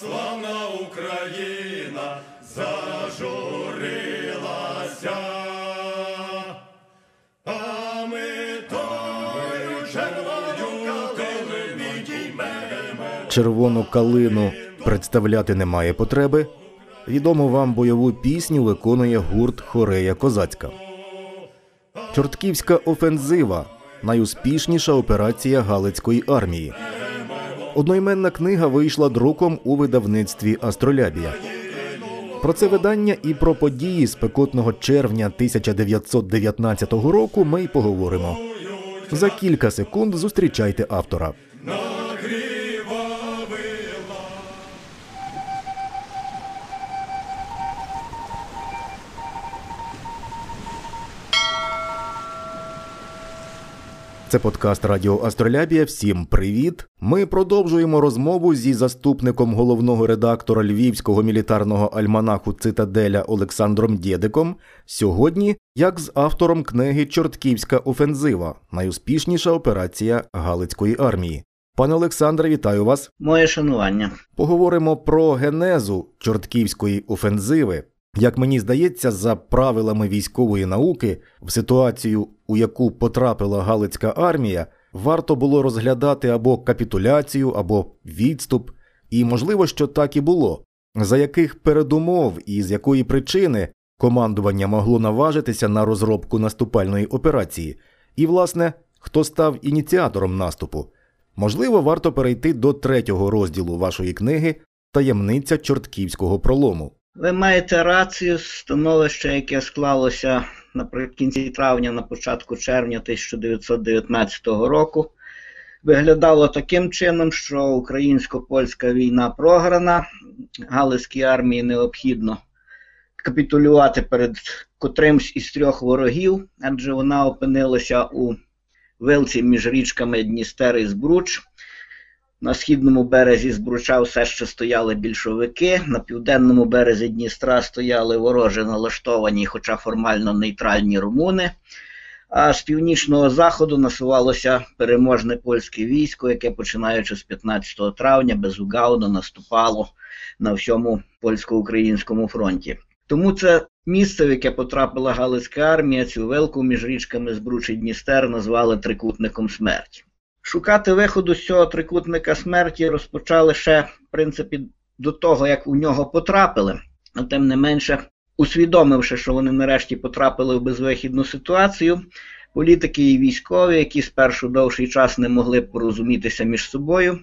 славна Україна зажурилася, а ми тою червоною калину підіймемо. Червону калину представляти немає потреби. Відому вам бойову пісню виконує гурт Хорея Козацька. Чортківська офензива найуспішніша операція Галицької армії. Одноіменна книга вийшла друком у видавництві Астролябія. Про це видання і про події спекотного червня 1919 року ми й поговоримо. За кілька секунд зустрічайте автора. Це подкаст Радіо Астролябія. Всім привіт! Ми продовжуємо розмову зі заступником головного редактора львівського мілітарного альманаху Цитаделя Олександром Дєдиком. Сьогодні, як з автором книги Чортківська офензива, найуспішніша операція Галицької армії. Пане Олександре, вітаю вас. Моє шанування. Поговоримо про генезу Чортківської офензиви. Як мені здається, за правилами військової науки, в ситуацію, у яку потрапила Галицька армія, варто було розглядати або капітуляцію, або відступ, і можливо, що так і було. За яких передумов і з якої причини командування могло наважитися на розробку наступальної операції, і, власне, хто став ініціатором наступу? Можливо, варто перейти до третього розділу вашої книги Таємниця чортківського пролому. Ви маєте рацію становище, яке склалося наприкінці травня, на початку червня 1919 року. Виглядало таким чином, що українсько-польська війна програна, Галицькій армії необхідно капітулювати перед котримсь із трьох ворогів, адже вона опинилася у вилці між річками Дністер і Збруч. На східному березі Збруча все ще стояли більшовики, на південному березі Дністра стояли вороже налаштовані, хоча формально нейтральні румуни. А з північного заходу насувалося переможне польське військо, яке, починаючи з 15 травня, безугавно наступало на всьому польсько-українському фронті. Тому це місце, в яке потрапила Галицька армія, цю велку між річками Збруч і Дністер назвали трикутником смерті. Шукати виходу з цього трикутника смерті розпочали ще, в принципі, до того, як у нього потрапили, а тим не менше, усвідомивши, що вони нарешті потрапили в безвихідну ситуацію, політики і військові, які спершу довший час не могли порозумітися між собою,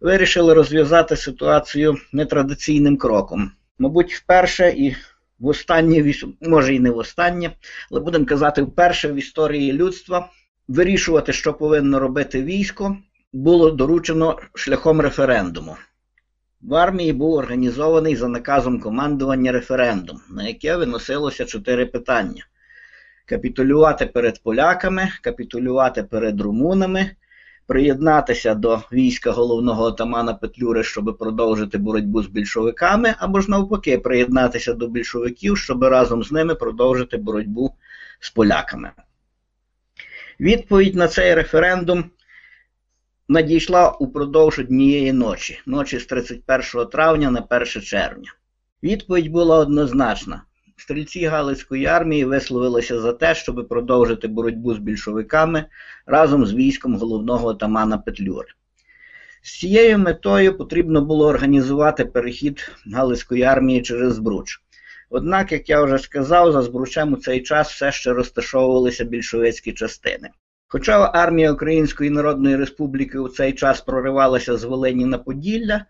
вирішили розв'язати ситуацію нетрадиційним кроком. Мабуть, вперше і в останнє, може і не в останнє, але будемо казати, вперше в історії людства вирішувати, що повинно робити військо, було доручено шляхом референдуму. В армії був організований за наказом командування референдум, на яке виносилося чотири питання: капітулювати перед поляками, капітулювати перед румунами, приєднатися до війська головного отамана Петлюри, щоб продовжити боротьбу з більшовиками, або ж навпаки, приєднатися до більшовиків, щоб разом з ними продовжити боротьбу з поляками. Відповідь на цей референдум надійшла упродовж однієї ночі, ночі з 31 травня на 1 червня. Відповідь була однозначна. Стрільці Галицької армії висловилися за те, щоб продовжити боротьбу з більшовиками разом з військом головного отамана Петлюри. З цією метою потрібно було організувати перехід Галицької армії через Збруч. Однак, як я вже сказав, за Збручем у цей час все ще розташовувалися більшовицькі частини. Хоча армія Української Народної Республіки у цей час проривалася з Волині на Поділля,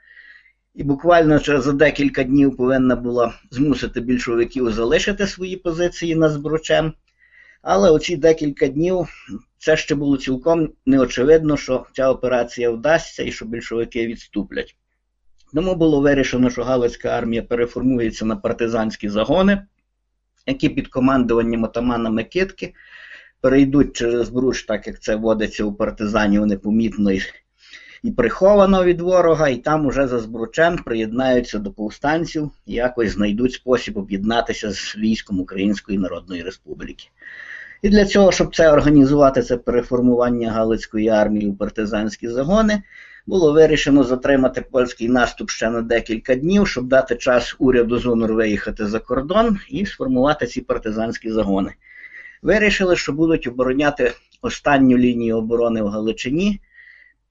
і буквально за декілька днів повинна була змусити більшовиків залишити свої позиції над Збручем, але оці декілька днів це ще було цілком неочевидно, що ця операція вдасться і що більшовики відступлять. Тому було вирішено, що Галицька армія переформується на партизанські загони, які під командуванням отамана Микитки перейдуть через Бруч, так як це водиться у партизанів непомітно і приховано від ворога, і там уже за Збручем приєднаються до повстанців і якось знайдуть спосіб об'єднатися з військом Української Народної Республіки. І для цього, щоб це організувати, це переформування Галицької армії у партизанські загони, було вирішено затримати польський наступ ще на декілька днів, щоб дати час уряду Зунур виїхати за кордон і сформувати ці партизанські загони. Вирішили, що будуть обороняти останню лінію оборони в Галичині,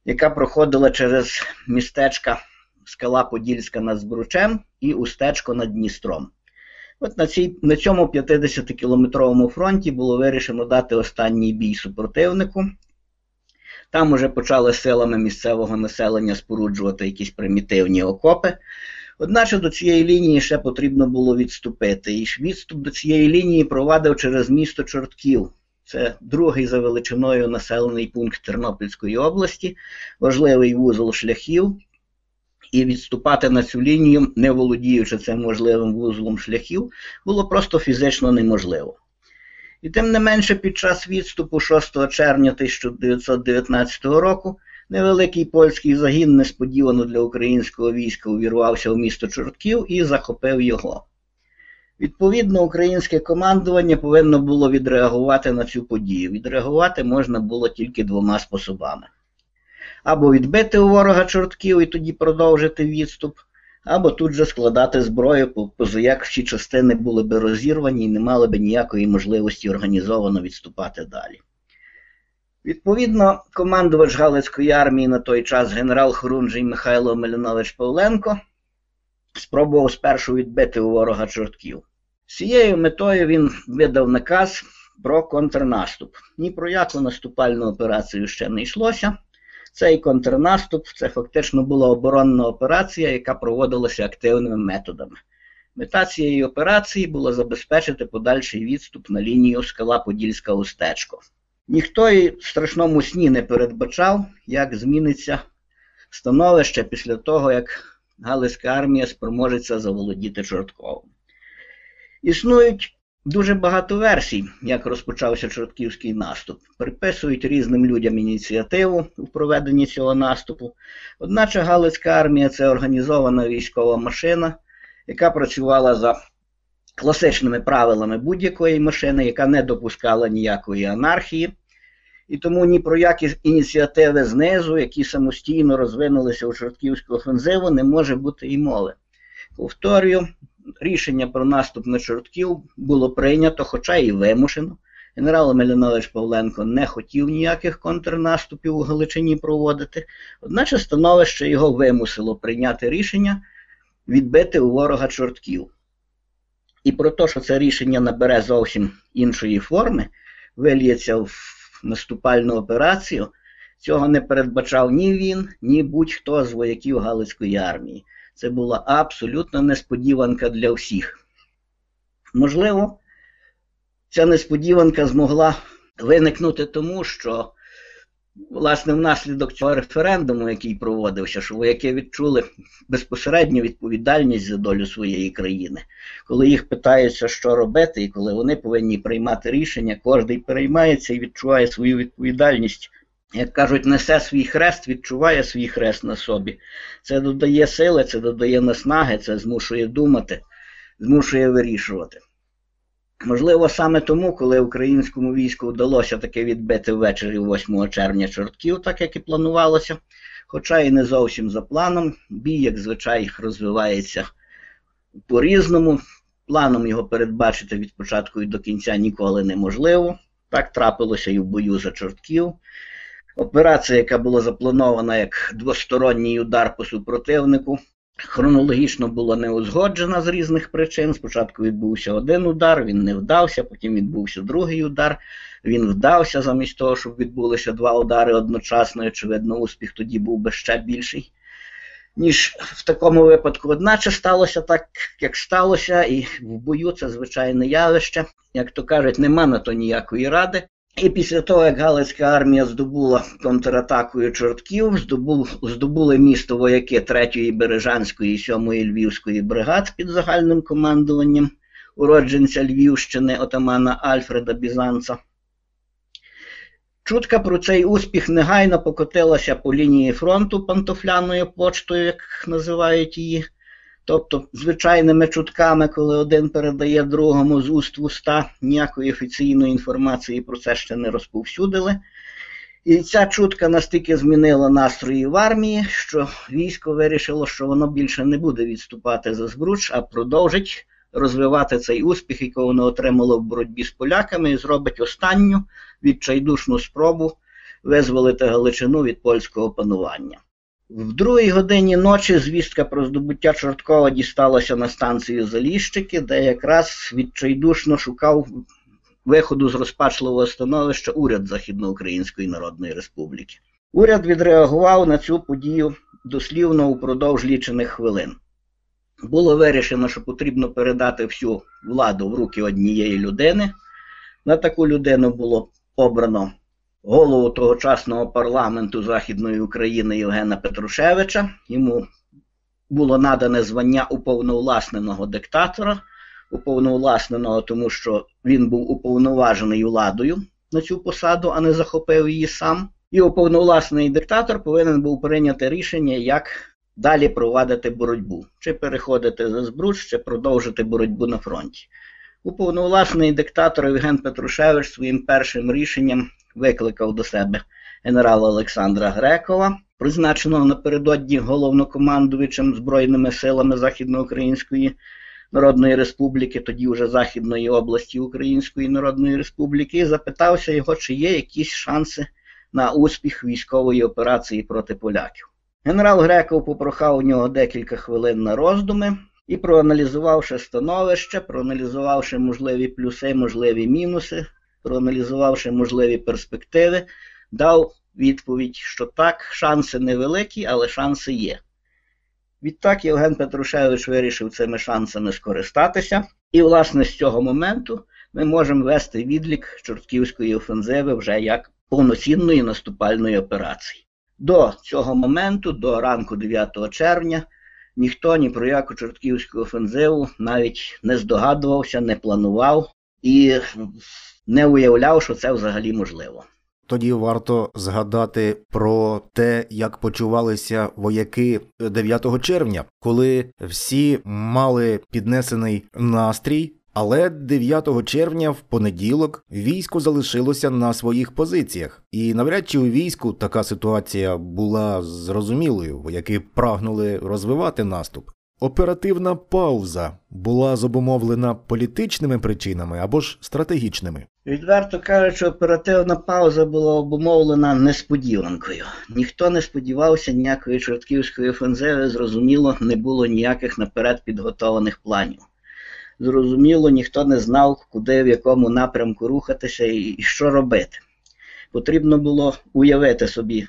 яка проходила через містечка Скала Подільська над Збручем і Устечко над Дністром. От на цій, на цьому 50-кілометровому фронті було вирішено дати останній бій супротивнику. Там уже почали силами місцевого населення споруджувати якісь примітивні окопи. Одначе до цієї лінії ще потрібно було відступити. І відступ до цієї лінії провадив через місто Чортків. Це другий за величиною населений пункт Тернопільської області, важливий вузол шляхів. І відступати на цю лінію, не володіючи цим можливим вузлом шляхів, було просто фізично неможливо. І тим не менше, під час відступу 6 червня 1919 року невеликий польський загін несподівано для українського війська увірвався в місто Чортків і захопив його. Відповідно, українське командування повинно було відреагувати на цю подію. Відреагувати можна було тільки двома способами: або відбити у ворога чортків і тоді продовжити відступ, або тут же складати зброю, позаяк всі частини були би розірвані і не мали б ніякої можливості організовано відступати далі. Відповідно, командувач Галицької армії на той час генерал Хорунжий Михайло Мелінович Павленко спробував спершу відбити у ворога чортків. З цією метою він видав наказ про контрнаступ. Ні про яку наступальну операцію ще не йшлося. Цей контрнаступ це фактично була оборонна операція, яка проводилася активними методами. Мета цієї операції була забезпечити подальший відступ на лінію скала Подільська Устечко. Ніхто і в страшному сні не передбачав, як зміниться становище після того, як Галицька армія спроможеться заволодіти Чортковом. Існують дуже багато версій, як розпочався Чортківський наступ. Приписують різним людям ініціативу у проведенні цього наступу. Одначе Галицька армія це організована військова машина, яка працювала за класичними правилами будь-якої машини, яка не допускала ніякої анархії. І тому ні про які ініціативи знизу, які самостійно розвинулися у Чортківську офензиву, не може бути і мови. Повторюю, рішення про наступ на Чортків було прийнято, хоча і вимушено. Генерал Мелінович Павленко не хотів ніяких контрнаступів у Галичині проводити, одначе становище його вимусило прийняти рішення відбити у ворога чортків. І про те, що це рішення набере зовсім іншої форми, виліється в наступальну операцію, цього не передбачав ні він, ні будь-хто з вояків Галицької армії. Це була абсолютна несподіванка для всіх. Можливо, ця несподіванка змогла виникнути тому, що, власне, внаслідок цього референдуму, який проводився, що вояки відчули безпосередню відповідальність за долю своєї країни. Коли їх питаються, що робити, і коли вони повинні приймати рішення, кожен переймається і відчуває свою відповідальність як кажуть, несе свій хрест, відчуває свій хрест на собі. Це додає сили, це додає наснаги, це змушує думати, змушує вирішувати. Можливо, саме тому, коли українському війську вдалося таки відбити ввечері 8 червня чортків, так як і планувалося, хоча і не зовсім за планом, бій, як звичай, розвивається по-різному. Планом його передбачити від початку і до кінця ніколи неможливо. Так трапилося і в бою за чортків. Операція, яка була запланована як двосторонній удар по супротивнику, хронологічно була не узгоджена з різних причин. Спочатку відбувся один удар, він не вдався, потім відбувся другий удар. Він вдався замість того, щоб відбулися два удари одночасно. І, Очевидно, успіх тоді був би ще більший. Ніж в такому випадку, одначе сталося так, як сталося, і в бою це звичайне явище. Як то кажуть, нема на то ніякої ради. І після того, як Галицька армія здобула контратакою чортків, здобув, здобули місто вояки 3-ї Бережанської і 7-ї Львівської бригад під загальним командуванням уродженця Львівщини отамана Альфреда Бізанца. Чутка про цей успіх негайно покотилася по лінії фронту пантофляною почтою, як називають її. Тобто, звичайними чутками, коли один передає другому з уст в уста, ніякої офіційної інформації про це ще не розповсюдили. І ця чутка настільки змінила настрої в армії, що військо вирішило, що воно більше не буде відступати за збруч, а продовжить розвивати цей успіх, який воно отримало в боротьбі з поляками, і зробить останню відчайдушну спробу визволити Галичину від польського панування. В другій годині ночі звістка про здобуття Чорткова дісталася на станцію Заліщики, де якраз відчайдушно шукав виходу з розпачливого становища уряд Західноукраїнської Народної Республіки. Уряд відреагував на цю подію дослівно упродовж лічених хвилин. Було вирішено, що потрібно передати всю владу в руки однієї людини. На таку людину було обрано голову тогочасного парламенту Західної України Євгена Петрушевича. Йому було надане звання уповновласненого диктатора, уповновласненого, тому що він був уповноважений владою на цю посаду, а не захопив її сам. І уповновласний диктатор повинен був прийняти рішення, як далі провадити боротьбу, чи переходити за збруч, чи продовжити боротьбу на фронті. Уповновласний диктатор Євген Петрушевич своїм першим рішенням викликав до себе генерала Олександра Грекова, призначеного напередодні головнокомандувачем Збройними силами Західноукраїнської Народної Республіки, тоді вже Західної області Української Народної Республіки, і запитався його, чи є якісь шанси на успіх військової операції проти поляків. Генерал Греков попрохав у нього декілька хвилин на роздуми і, проаналізувавши становище, проаналізувавши можливі плюси, можливі мінуси, проаналізувавши можливі перспективи, дав відповідь, що так, шанси невеликі, але шанси є. Відтак Євген Петрушевич вирішив цими шансами скористатися, і, власне, з цього моменту ми можемо вести відлік Чортківської офензиви вже як повноцінної наступальної операції. До цього моменту, до ранку 9 червня, ніхто ні про яку Чортківську офензиву навіть не здогадувався, не планував і не уявляв, що це взагалі можливо. Тоді варто згадати про те, як почувалися вояки 9 червня, коли всі мали піднесений настрій. Але 9 червня в понеділок військо залишилося на своїх позиціях, і навряд чи у війську така ситуація була зрозумілою, вояки прагнули розвивати наступ. Оперативна пауза була зобумовлена політичними причинами або ж стратегічними. Відверто кажучи, оперативна пауза була обумовлена несподіванкою. Ніхто не сподівався ніякої чортківської офензиви, зрозуміло, не було ніяких наперед підготованих планів. Зрозуміло, ніхто не знав, куди в якому напрямку рухатися і що робити. Потрібно було уявити собі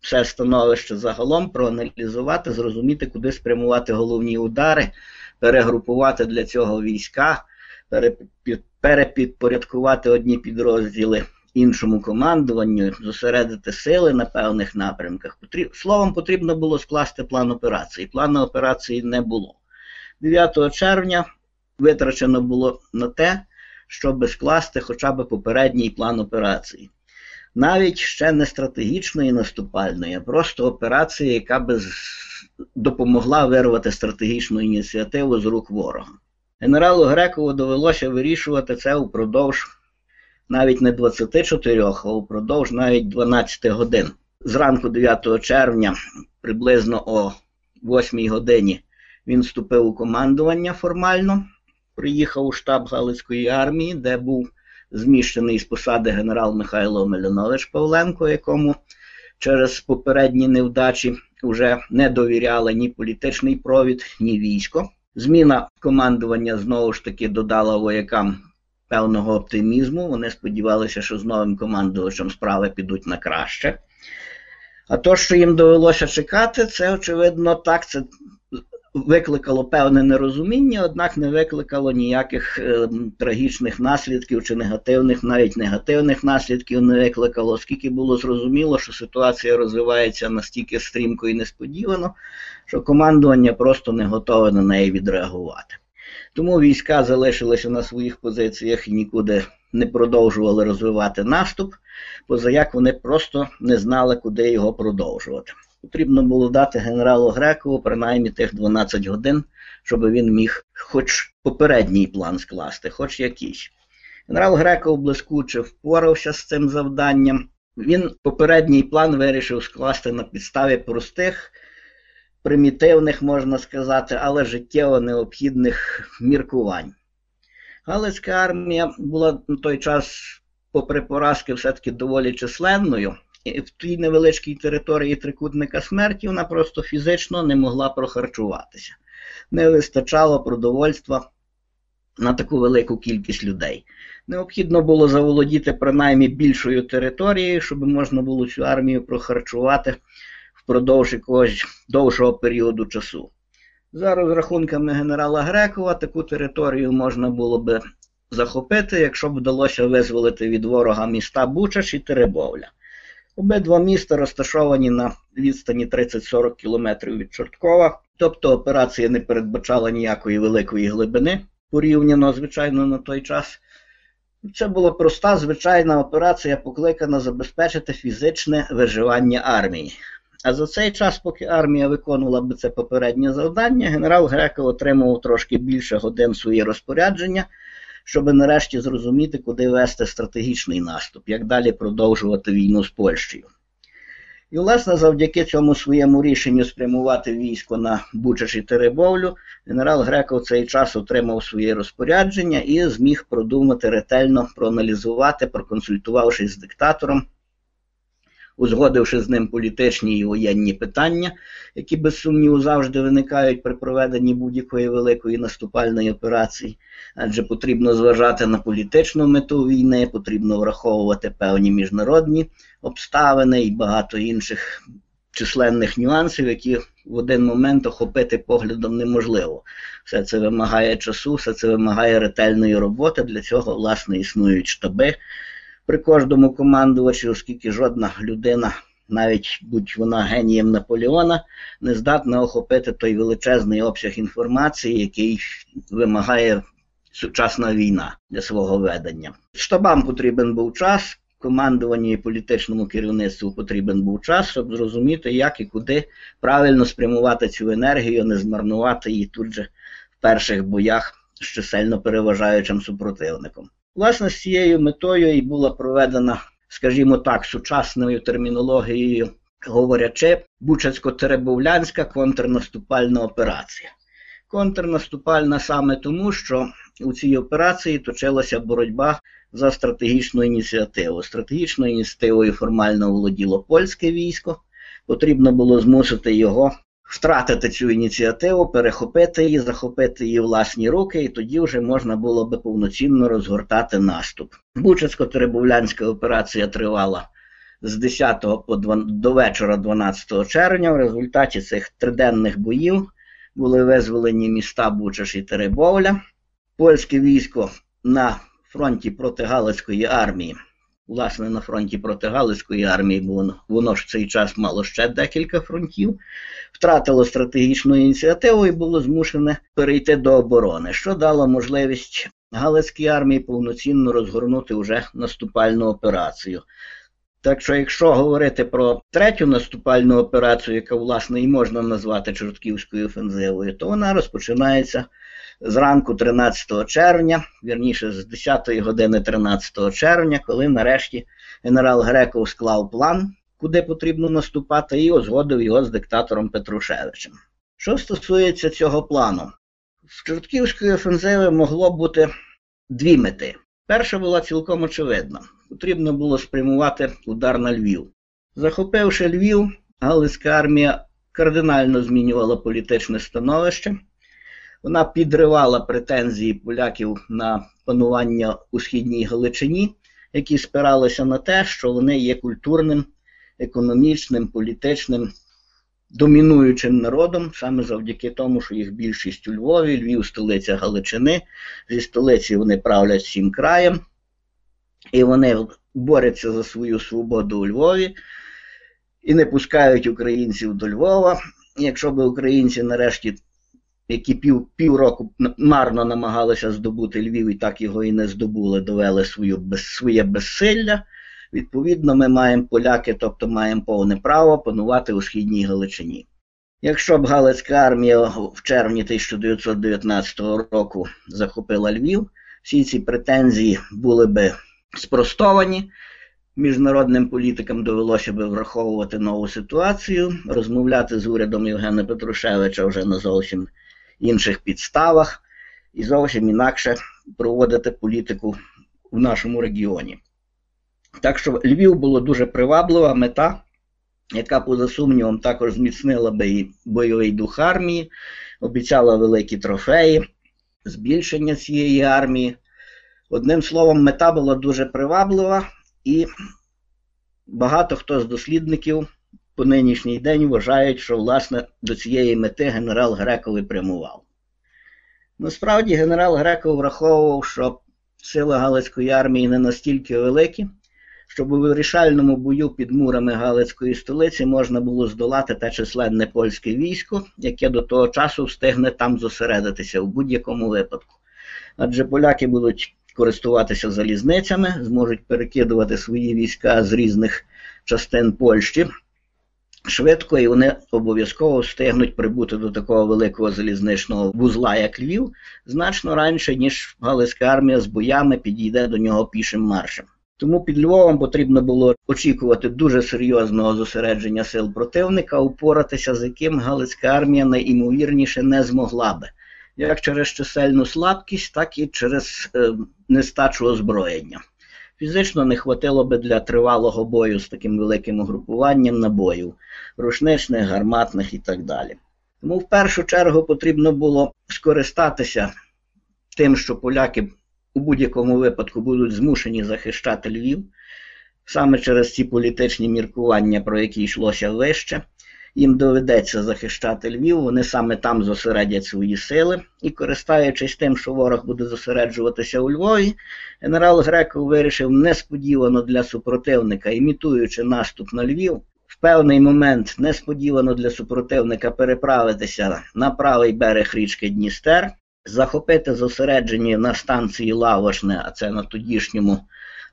все становище загалом, проаналізувати, зрозуміти, куди спрямувати головні удари, перегрупувати для цього війська, перепідпорядкувати одні підрозділи іншому командуванню, зосередити сили на певних напрямках. Словом, потрібно було скласти план операції. Плану операції не було. 9 червня витрачено було на те, щоб скласти хоча б попередній план операції навіть ще не стратегічної наступальної, а просто операції, яка би допомогла вирвати стратегічну ініціативу з рук ворога. Генералу Грекову довелося вирішувати це упродовж навіть не 24, а упродовж навіть 12 годин. Зранку 9 червня, приблизно о 8 годині, він вступив у командування формально, приїхав у штаб Галицької армії, де був зміщений з посади генерал Михайло Мелянович Павленко, якому через попередні невдачі вже не довіряли ні політичний провід, ні військо. Зміна командування знову ж таки додала воякам певного оптимізму. Вони сподівалися, що з новим командувачем справи підуть на краще. А то, що їм довелося чекати, це очевидно так. Це викликало певне нерозуміння, однак не викликало ніяких е, трагічних наслідків чи негативних, навіть негативних наслідків не викликало, оскільки було зрозуміло, що ситуація розвивається настільки стрімко і несподівано, що командування просто не готове на неї відреагувати. Тому війська залишилися на своїх позиціях і нікуди не продовжували розвивати наступ, позаяк вони просто не знали, куди його продовжувати. Потрібно було дати генералу Грекову принаймні тих 12 годин, щоб він міг хоч попередній план скласти, хоч якийсь. Генерал Греков блискуче впорався з цим завданням. Він попередній план вирішив скласти на підставі простих, примітивних, можна сказати, але життєво необхідних міркувань. Галицька армія була на той час, попри поразки, все-таки доволі численною. І в тій невеличкій території трикутника смерті вона просто фізично не могла прохарчуватися. Не вистачало продовольства на таку велику кількість людей. Необхідно було заволодіти принаймні більшою територією, щоб можна було цю армію прохарчувати впродовж якогось довшого періоду часу. За розрахунками генерала Грекова, таку територію можна було би захопити, якщо б вдалося визволити від ворога міста Бучач і Теребовля. Обидва міста розташовані на відстані 30-40 км від Чорткова, тобто операція не передбачала ніякої великої глибини порівняно, звичайно, на той час. Це була проста звичайна операція, покликана забезпечити фізичне виживання армії. А за цей час, поки армія виконувала би це попереднє завдання, генерал Греков отримував трошки більше годин своє розпорядження, щоб нарешті зрозуміти, куди вести стратегічний наступ, як далі продовжувати війну з Польщею. І, власне, завдяки цьому своєму рішенню спрямувати військо на Бучач і Теребовлю, генерал Греков цей час отримав своє розпорядження і зміг продумати ретельно, проаналізувати, проконсультувавшись з диктатором, узгодивши з ним політичні і воєнні питання, які без сумніву завжди виникають при проведенні будь-якої великої наступальної операції, адже потрібно зважати на політичну мету війни, потрібно враховувати певні міжнародні обставини і багато інших численних нюансів, які в один момент охопити поглядом неможливо. Все це вимагає часу, все це вимагає ретельної роботи. Для цього, власне, існують штаби при кожному командувачі, оскільки жодна людина, навіть будь вона генієм Наполеона, не здатна охопити той величезний обсяг інформації, який вимагає сучасна війна для свого ведення. Штабам потрібен був час. Командуванню і політичному керівництву потрібен був час, щоб зрозуміти, як і куди правильно спрямувати цю енергію, не змарнувати її тут же в перших боях з чисельно переважаючим супротивником. Власне, з цією метою і була проведена, скажімо так, сучасною термінологією, говорячи, Бучацько-Теребовлянська контрнаступальна операція. Контрнаступальна саме тому, що у цій операції точилася боротьба за стратегічну ініціативу. Стратегічною ініціативою формально володіло польське військо. Потрібно було змусити його втратити цю ініціативу, перехопити її, захопити її власні руки, і тоді вже можна було би повноцінно розгортати наступ. Бучацько-Теребовлянська операція тривала з 10 по 2, до вечора 12 червня. В результаті цих триденних боїв були визволені міста Бучаш і Теребовля. Польське військо на фронті проти Галицької армії. Власне, на фронті проти Галицької армії, бо воно ж в цей час мало ще декілька фронтів, втратило стратегічну ініціативу і було змушене перейти до оборони, що дало можливість Галицькій армії повноцінно розгорнути вже наступальну операцію. Так що, якщо говорити про третю наступальну операцію, яка, власне, і можна назвати Чортківською офензивою, то вона розпочинається зранку 13 червня, вірніше з 10 години 13 червня, коли нарешті генерал Греков склав план, куди потрібно наступати, і узгодив його з диктатором Петрушевичем. Що стосується цього плану, з Чортківської офензиви могло бути дві мети. Перша була цілком очевидна. Потрібно було спрямувати удар на Львів. Захопивши Львів, Галицька армія кардинально змінювала політичне становище. Вона підривала претензії поляків на панування у східній Галичині, які спиралися на те, що вони є культурним, економічним, політичним, домінуючим народом, саме завдяки тому, що їх більшість у Львові, Львів столиця Галичини, зі столиці вони правлять всім краєм, і вони борються за свою свободу у Львові і не пускають українців до Львова. Якщо б українці нарешті які пів, півроку марно намагалися здобути Львів і так його і не здобули, довели свою, без, своє безсилля, Відповідно, ми маємо поляки, тобто маємо повне право панувати у східній Галичині. Якщо б Галицька армія в червні 1919 року захопила Львів, всі ці претензії були би спростовані. Міжнародним політикам довелося би враховувати нову ситуацію, розмовляти з урядом Євгена Петрушевича вже на зовсім інших підставах і зовсім інакше проводити політику в нашому регіоні. Так що Львів було дуже приваблива мета, яка, поза сумнівом, також зміцнила би і бойовий дух армії, обіцяла великі трофеї, збільшення цієї армії. Одним словом, мета була дуже приваблива, і багато хто з дослідників по нинішній день вважають, що власне до цієї мети генерал Греков і прямував. Насправді, генерал Греков враховував, що сили Галицької армії не настільки великі, щоб у вирішальному бою під мурами Галицької столиці можна було здолати те численне польське військо, яке до того часу встигне там зосередитися у будь-якому випадку. Адже поляки будуть користуватися залізницями, зможуть перекидувати свої війська з різних частин Польщі швидко, і вони обов'язково встигнуть прибути до такого великого залізничного вузла, як Львів, значно раніше, ніж Галицька армія з боями підійде до нього пішим маршем. Тому під Львовом потрібно було очікувати дуже серйозного зосередження сил противника, упоратися з яким Галицька армія найімовірніше не змогла би, як через чисельну слабкість, так і через е, нестачу озброєння. Фізично не хватило би для тривалого бою з таким великим угрупуванням набоїв, рушничних, гарматних і так далі. Тому в першу чергу потрібно було скористатися тим, що поляки у будь-якому випадку будуть змушені захищати Львів, саме через ці політичні міркування, про які йшлося вище. Їм доведеться захищати Львів, вони саме там зосередять свої сили. І, користаючись тим, що ворог буде зосереджуватися у Львові, генерал Греков вирішив несподівано для супротивника, імітуючи наступ на Львів, в певний момент несподівано для супротивника переправитися на правий берег річки Дністер, захопити зосередження на станції Лавошне, а це на тодішньому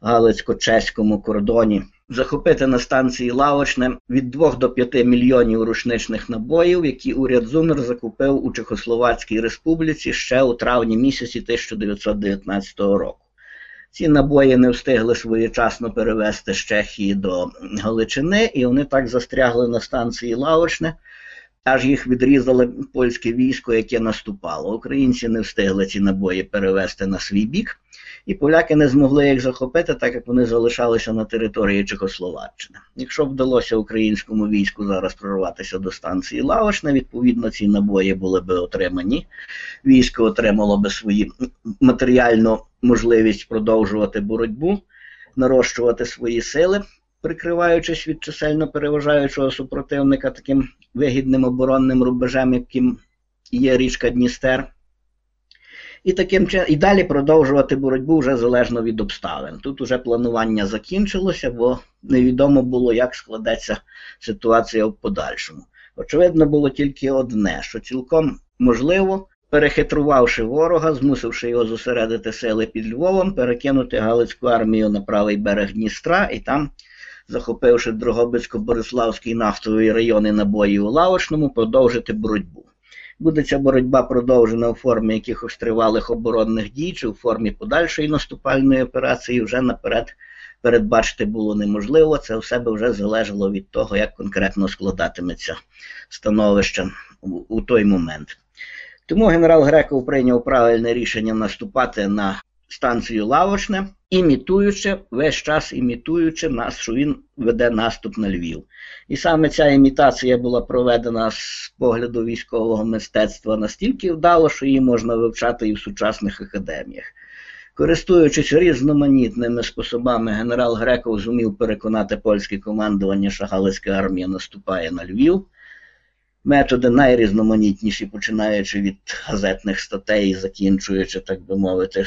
Галицько-чеському кордоні, захопити на станції Лавочне від 2 до 5 мільйонів рушничних набоїв, які уряд Зумер закупив у Чехословацькій Республіці ще у травні місяці 1919 року. Ці набої не встигли своєчасно перевезти з Чехії до Галичини, і вони так застрягли на станції Лавочне, аж їх відрізали польське військо, яке наступало. Українці не встигли ці набої перевезти на свій бік і поляки не змогли їх захопити, так як вони залишалися на території Чехословаччини. Якщо б вдалося українському війську зараз прорватися до станції Лавошна, відповідно ці набої були би отримані. Військо отримало би свою матеріальну можливість продовжувати боротьбу, нарощувати свої сили. Прикриваючись від чисельно переважаючого супротивника таким вигідним оборонним рубежем, яким є річка Дністер і таким і далі продовжувати боротьбу вже залежно від обставин. Тут уже планування закінчилося, бо невідомо було, як складеться ситуація в подальшому. Очевидно, було тільки одне: що цілком можливо, перехитрувавши ворога, змусивши його зосередити сили під Львовом, перекинути Галицьку армію на правий берег Дністра і там. Захопивши Дрогобицько-Бориславський нафтовий район і набої у Лавочному, продовжити боротьбу. Буде ця боротьба продовжена у формі якихось тривалих оборонних дій чи у формі подальшої наступальної операції вже наперед передбачити було неможливо. Це все би вже залежало від того, як конкретно складатиметься становище у той момент. Тому генерал Греков прийняв правильне рішення наступати на станцію Лавочне, імітуючи весь час імітуючи нас, що він веде наступ на Львів. І саме ця імітація була проведена з погляду військового мистецтва настільки вдало, що її можна вивчати і в сучасних академіях. Користуючись різноманітними способами, генерал Греков зумів переконати польське командування, що Галицька армія наступає на Львів. Методи найрізноманітніші, починаючи від газетних статей, закінчуючи, так би мовити,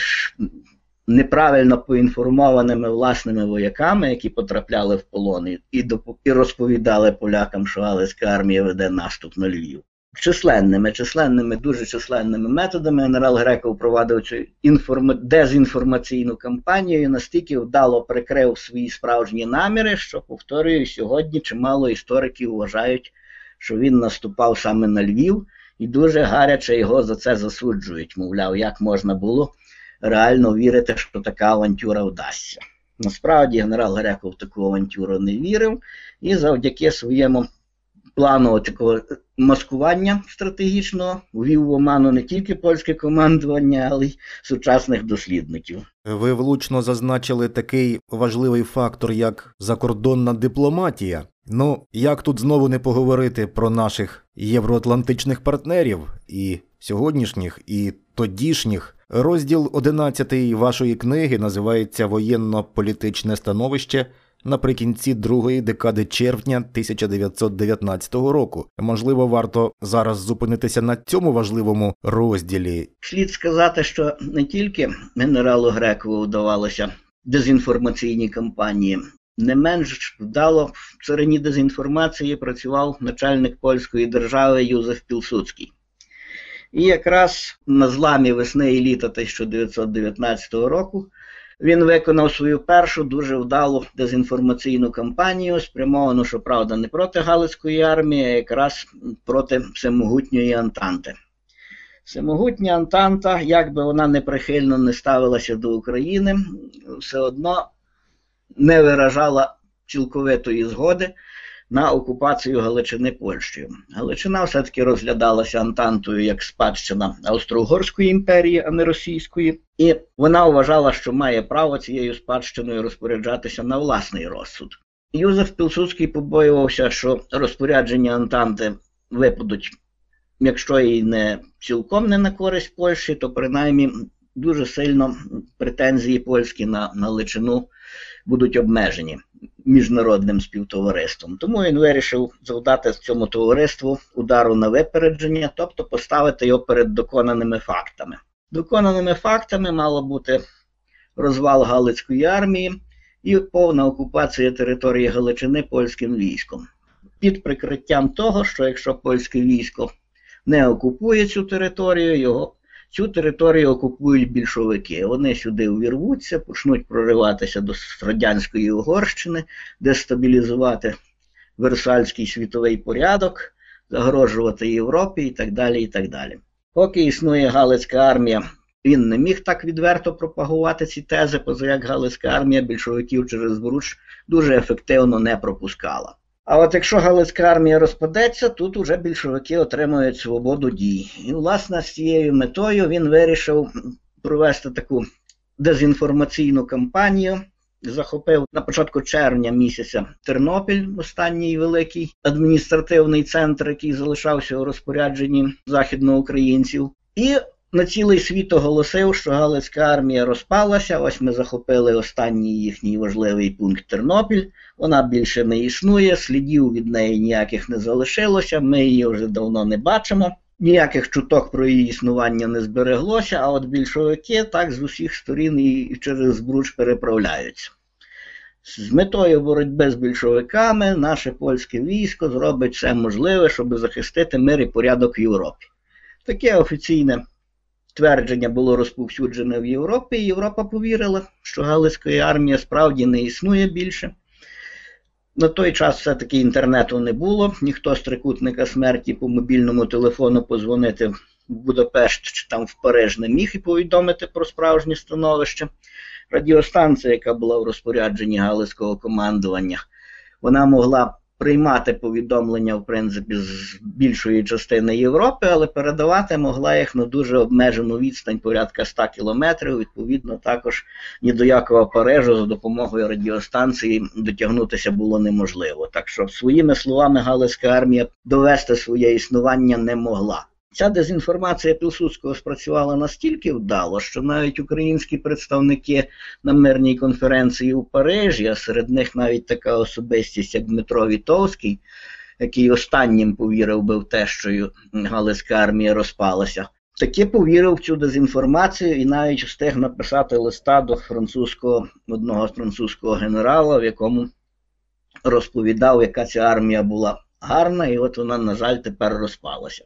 неправильно поінформованими власними вояками, які потрапляли в полон, і і розповідали полякам, що Галицька армія веде наступ на Львів. численними, численними, дуже численними методами генерал Греков провадив цю інформа... дезінформаційну кампанію настільки вдало прикрив свої справжні наміри, що, повторюю, сьогодні чимало істориків вважають, що він наступав саме на Львів, і дуже гаряче його за це засуджують. Мовляв, як можна було реально вірити, що така авантюра вдасться. Насправді генерал Греков в таку авантюру не вірив, і завдяки своєму плану такого маскування стратегічного ввів в оману не тільки польське командування, але й сучасних дослідників. Ви влучно зазначили такий важливий фактор, як закордонна дипломатія. Ну, як тут знову не поговорити про наших євроатлантичних партнерів і сьогоднішніх, і тодішніх. Розділ 11 вашої книги називається Воєнно-політичне становище наприкінці другої декади червня 1919 року. Можливо, варто зараз зупинитися на цьому важливому розділі. Слід сказати, що не тільки генералу Грекову вдавалося дезінформаційні кампанії. Не менш вдало в царині дезінформації працював начальник польської держави Юзеф Пілсуцький. І якраз на зламі весни і літа 1919 року він виконав свою першу дуже вдалу дезінформаційну кампанію, спрямовану, щоправда, не проти Галицької армії, а якраз проти всемогутньої Антанти. Всемогутня Антанта, як би вона неприхильно не ставилася до України, все одно не виражала цілковитої згоди на окупацію Галичини Польщею. Галичина все-таки розглядалася Антантою як спадщина Австро-Угорської імперії, а не російської, і вона вважала, що має право цією спадщиною розпоряджатися на власний розсуд. Юзеф Пілсудський побоювався, що розпорядження Антанти випадуть, якщо і не цілком не на користь Польщі, то принаймні дуже сильно претензії польські на, на будуть обмежені міжнародним співтовариством. Тому він вирішив завдати цьому товариству удару на випередження, тобто поставити його перед доконаними фактами. Доконаними фактами мало бути розвал Галицької армії і повна окупація території Галичини польським військом. Під прикриттям того, що якщо польське військо не окупує цю територію, його Цю територію окупують більшовики. Вони сюди увірвуться, почнуть прориватися до Радянської Угорщини, дестабілізувати Версальський світовий порядок, загрожувати Європі і так далі. і так далі. Поки існує Галицька армія, він не міг так відверто пропагувати ці тези, поза як Галицька армія більшовиків через Бруч дуже ефективно не пропускала. А от якщо Галицька армія розпадеться, тут уже більшовики отримують свободу дій. І, власне, з цією метою він вирішив провести таку дезінформаційну кампанію. Захопив на початку червня місяця Тернопіль, останній великий адміністративний центр, який залишався у розпорядженні західноукраїнців, і на цілий світ оголосив, що Галицька армія розпалася. Ось ми захопили останній їхній важливий пункт Тернопіль. Вона більше не існує, слідів від неї ніяких не залишилося. Ми її вже давно не бачимо. Ніяких чуток про її існування не збереглося, а от більшовики так з усіх сторін і через збруч переправляються. З метою боротьби з більшовиками наше польське військо зробить все можливе, щоб захистити мир і порядок в Європі. Таке офіційне твердження було розповсюджене в Європі, і Європа повірила, що Галицької армія справді не існує більше. На той час все-таки інтернету не було, ніхто з трикутника смерті по мобільному телефону позвонити в Будапешт чи там в Париж не міг і повідомити про справжнє становище. Радіостанція, яка була в розпорядженні Галицького командування, вона могла приймати повідомлення, в принципі, з більшої частини Європи, але передавати могла їх на дуже обмежену відстань, порядка 100 кілометрів. Відповідно, також ні до якого Парижу за допомогою радіостанції дотягнутися було неможливо. Так що, своїми словами, Галицька армія довести своє існування не могла. Ця дезінформація Пілсудського спрацювала настільки вдало, що навіть українські представники на мирній конференції у Парижі, а серед них навіть така особистість, як Дмитро Вітовський, який останнім повірив би в те, що Галицька армія розпалася, таки повірив в цю дезінформацію і навіть встиг написати листа до французького одного французького генерала, в якому розповідав, яка ця армія була гарна, і от вона, на жаль, тепер розпалася.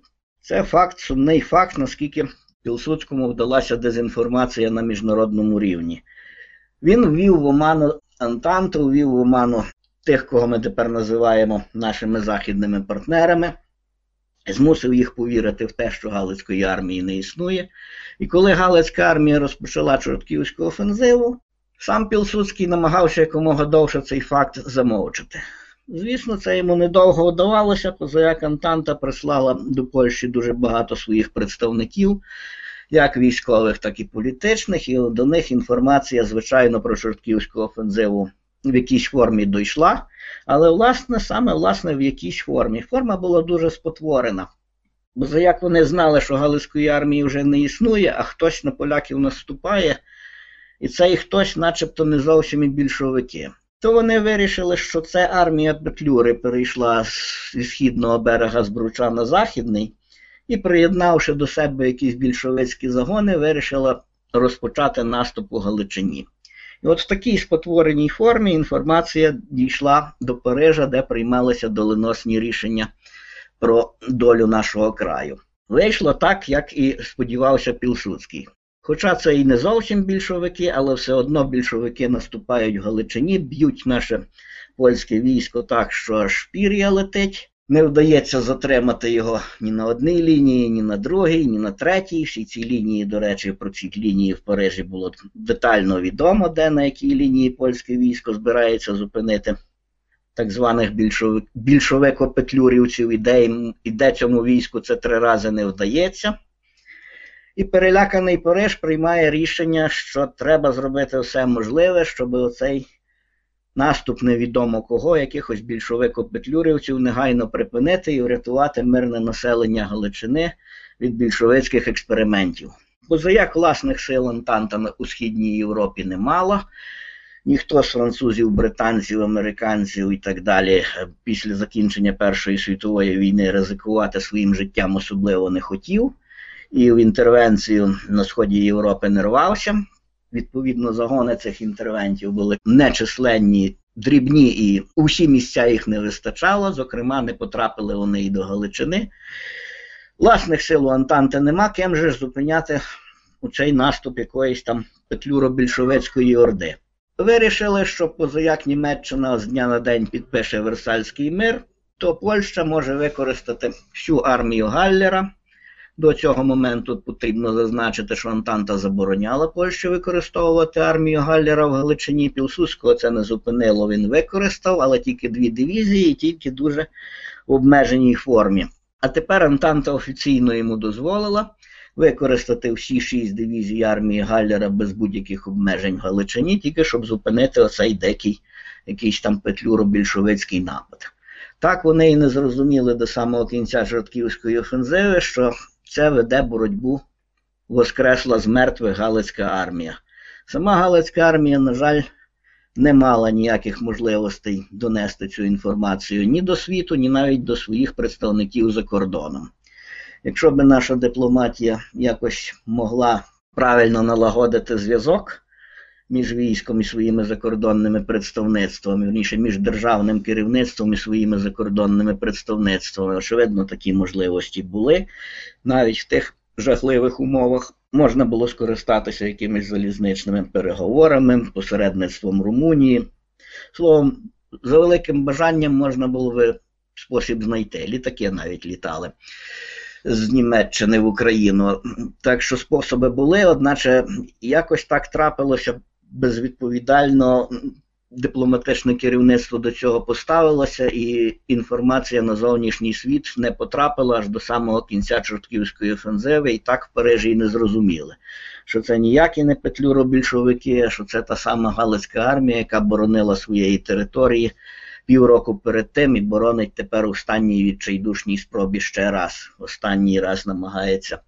Це факт, сумний факт, наскільки Пілсудському вдалася дезінформація на міжнародному рівні. Він ввів в оману Антанту, ввів в оману тих, кого ми тепер називаємо нашими західними партнерами, змусив їх повірити в те, що Галицької армії не існує. І коли Галицька армія розпочала Чортківську офензиву, сам Пілсудський намагався якомога довше цей факт замовчити. Звісно, це йому недовго вдавалося, позаяк Антанта прислала до Польщі дуже багато своїх представників, як військових, так і політичних, і до них інформація, звичайно, про Чортківську офензиву в якійсь формі дійшла, але, власне, саме власне, в якійсь формі. Форма була дуже спотворена. Бо за як вони знали, що Галицької армії вже не існує, а хтось на поляків наступає, і цей хтось, начебто, не зовсім і більшовики. То вони вирішили, що це армія Петлюри перейшла зі східного берега Збруча на західний, і, приєднавши до себе якісь більшовицькі загони, вирішила розпочати наступ у Галичині. І от в такій спотвореній формі інформація дійшла до Парижа, де приймалися доленосні рішення про долю нашого краю. Вийшло так, як і сподівався Пілсудський. Хоча це і не зовсім більшовики, але все одно більшовики наступають в Галичині, б'ють наше польське військо так, що аж пір'я летить. Не вдається затримати його ні на одній лінії, ні на другій, ні на третій. Всі ці лінії, до речі, про ці лінії в Парижі було детально відомо, де на якій лінії польське військо збирається зупинити так званих більшовик, більшовико-петлюрівців, і де цьому війську це три рази не вдається. І переляканий Париж приймає рішення, що треба зробити все можливе, щоб оцей наступ невідомо кого, якихось більшовико-петлюрівців негайно припинити і врятувати мирне населення Галичини від більшовицьких експериментів. Бо за власних сил Антанта у Східній Європі немало, ніхто з французів, британців, американців і так далі після закінчення Першої світової війни ризикувати своїм життям особливо не хотів. І в інтервенцію на сході Європи не рвався. Відповідно, загони цих інтервентів були нечисленні, дрібні, і усі місця їх не вистачало. Зокрема, не потрапили вони і до Галичини. Власних сил у Антанти нема, ким же зупиняти у цей наступ якоїсь там петлюро-більшовицької орди. Вирішили, що позаяк Німеччина з дня на день підпише Версальський мир, то Польща може використати всю армію Галлера. До цього моменту потрібно зазначити, що Антанта забороняла Польщі використовувати армію Галлера в Галичині. Пілсудського це не зупинило, він використав, але тільки дві дивізії, тільки дуже в обмеженій формі. А тепер Антанта офіційно йому дозволила використати всі шість дивізій армії Галлера без будь-яких обмежень в Галичині, тільки щоб зупинити оцей дикий якийсь там петлюро-більшовицький напад. Так вони і не зрозуміли до самого кінця Жортківської офензиви, що це веде боротьбу воскресла з мертвих Галицька армія. Сама Галицька армія, на жаль, не мала ніяких можливостей донести цю інформацію ні до світу, ні навіть до своїх представників за кордоном. Якщо б наша дипломатія якось могла правильно налагодити зв'язок між військом і своїми закордонними представництвами, верніше між державним керівництвом і своїми закордонними представництвами, очевидно, такі можливості були. Навіть в тих жахливих умовах можна було скористатися якимись залізничними переговорами, посередництвом Румунії. Словом, за великим бажанням можна було би спосіб знайти. Літаки навіть літали з Німеччини в Україну. Так що способи були, одначе якось так трапилося безвідповідально. Дипломатичне керівництво до цього поставилося, і інформація на зовнішній світ не потрапила аж до самого кінця Чортківської офензиви, і так в Парижі й не зрозуміли, що це ніякі не петлюро-більшовики, а що це та сама Галицька армія, яка боронила своєї території півроку перед тим і боронить тепер останній відчайдушній спробі ще раз. Останній раз намагається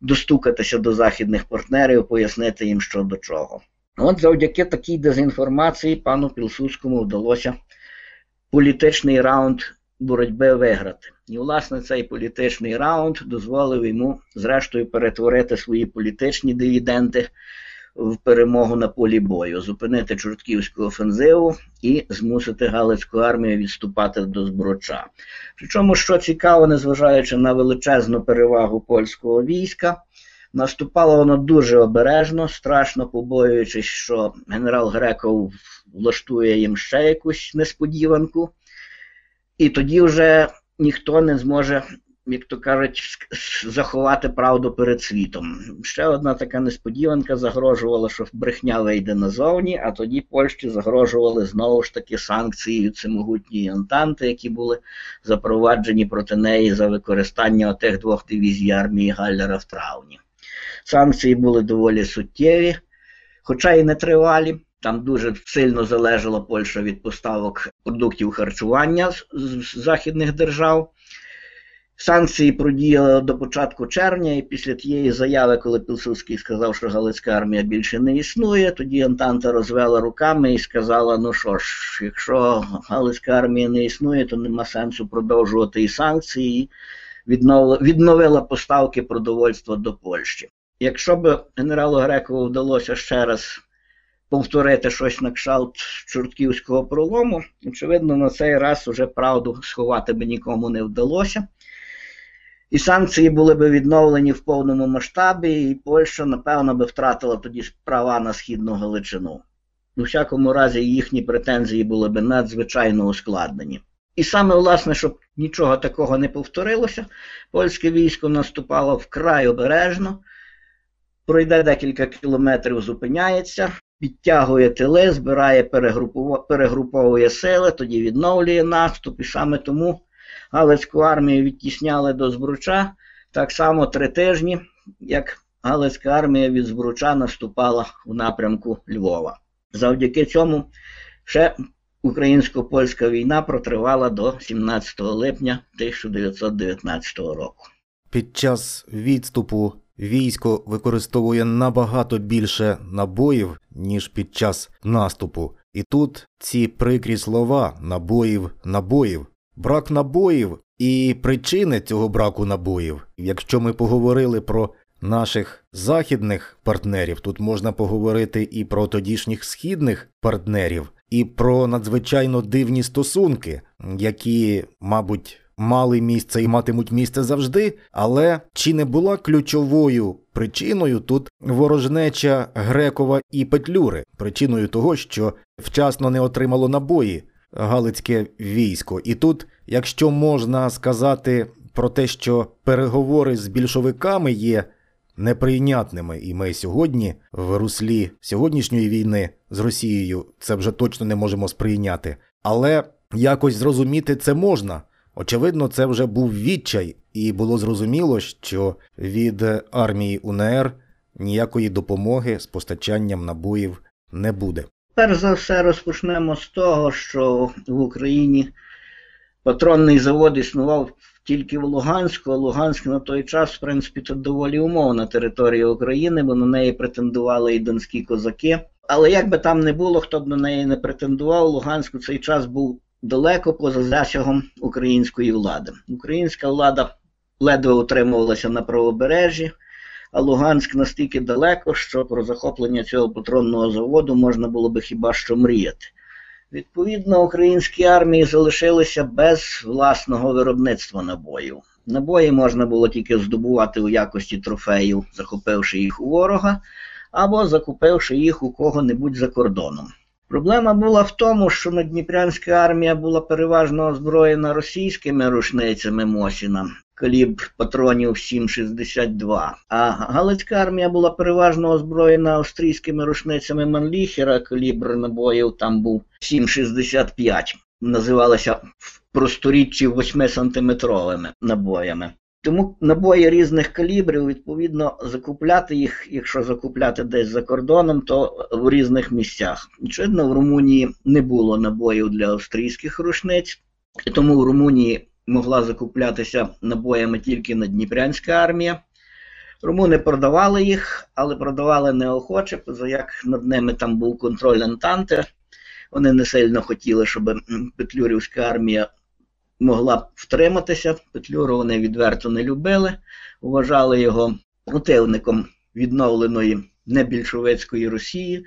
достукатися до західних партнерів, пояснити їм, що до чого. От завдяки такій дезінформації пану Пілсудському вдалося політичний раунд боротьби виграти. І, власне, цей політичний раунд дозволив йому, зрештою, перетворити свої політичні дивіденти в перемогу на полі бою, зупинити Чортківську офензиву і змусити Галицьку армію відступати до Збруча. Причому, що цікаво, незважаючи на величезну перевагу польського війська, наступало воно дуже обережно, страшно побоюючись, що генерал Греков влаштує їм ще якусь несподіванку, і тоді вже ніхто не зможе як то кажуть, заховати правду перед світом. Ще одна така несподіванка загрожувала, що брехня вийде назовні, а тоді Польщі загрожували знову ж таки санкції від всемогутньої Антанти, які були запроваджені проти неї за використання отих двох дивізій армії Галлера в травні. Санкції були доволі суттєві, хоча і не тривалі. Там дуже сильно залежала Польща від поставок продуктів харчування з західних держав. Санкції продіяли до початку червня, і після тієї заяви, коли Пілсудський сказав, що Галицька армія більше не існує, тоді Антанта розвела руками і сказала: ну що ж, якщо Галицька армія не існує, то нема сенсу продовжувати і санкції, відновила поставки продовольства до Польщі. Якщо б генералу Грекову вдалося ще раз повторити щось на кшалт Чортківського пролому, очевидно, на цей раз уже правду сховати би нікому не вдалося. І санкції були б відновлені в повному масштабі, і Польща, напевно, би втратила тоді права на східну Галичину. У всякому разі, їхні претензії були б надзвичайно ускладнені. І саме, власне, щоб нічого такого не повторилося, польське військо наступало вкрай обережно, пройде декілька кілометрів, зупиняється, підтягує тили, збирає, перегруповує сили, тоді відновлює наступ, і саме тому Галицьку армію відтісняли до Збруча так само три тижні, як Галицька армія від Збруча наступала у напрямку Львова. Завдяки цьому ще українсько-польська війна протривала до 17 липня 1919 року. Під час відступу військо використовує набагато більше набоїв, ніж під час наступу. І тут ці прикрі слова набоїв, набоїв Брак набоїв і причини цього браку набоїв. Якщо ми поговорили про наших західних партнерів, тут можна поговорити і про тодішніх східних партнерів, і про надзвичайно дивні стосунки, які, мабуть, мали місце і матимуть місце завжди. Але чи не була ключовою причиною тут ворожнеча Грекова і Петлюри, причиною того, що вчасно не отримало набої? Галицьке військо. І тут, якщо можна сказати про те, що переговори з більшовиками є неприйнятними, і ми сьогодні в руслі сьогоднішньої війни з Росією це вже точно не можемо сприйняти. Але якось зрозуміти це можна. Очевидно, це вже був відчай, і було зрозуміло, що від армії УНР ніякої допомоги з постачанням набоїв не буде. Перш за все розпочнемо з того, що в Україні патронний завод існував тільки в Луганську, а Луганськ на той час, в принципі, це доволі умовна територія України, бо на неї претендували і донські козаки. Але як би там не було, хто б на неї не претендував, Луганськ у цей час був далеко поза засягом української влади. Українська влада ледве утримувалася на правобережжі а Луганськ настільки далеко, що про захоплення цього патронного заводу можна було би хіба що мріяти. Відповідно, українські армії залишилися без власного виробництва набоїв. Набої можна було тільки здобувати у якості трофеїв, захопивши їх у ворога, або закупивши їх у кого-небудь за кордоном. Проблема була в тому, що Надніпрянська армія була переважно озброєна російськими рушницями Мосіна, калібр патронів 7,62. А Галицька армія була переважно озброєна австрійськими рушницями Манліхера, калібр набоїв там був 7,65. Називалася в просторіччі 8-сантиметровими набоями. Тому набої різних калібрів, відповідно, закупляти їх, якщо закупляти десь за кордоном, то в різних місцях. Очевидно, в Румунії не було набоїв для австрійських рушниць, і тому в Румунії могла закуплятися набоями тільки Надніпрянська армія. Румуни продавали їх, але продавали неохоче, як над ними там був контроль Антанти. Вони не сильно хотіли, щоб Петлюрівська армія могла б втриматися. Петлюру вони відверто не любили, вважали його противником відновленої небільшовицької Росії,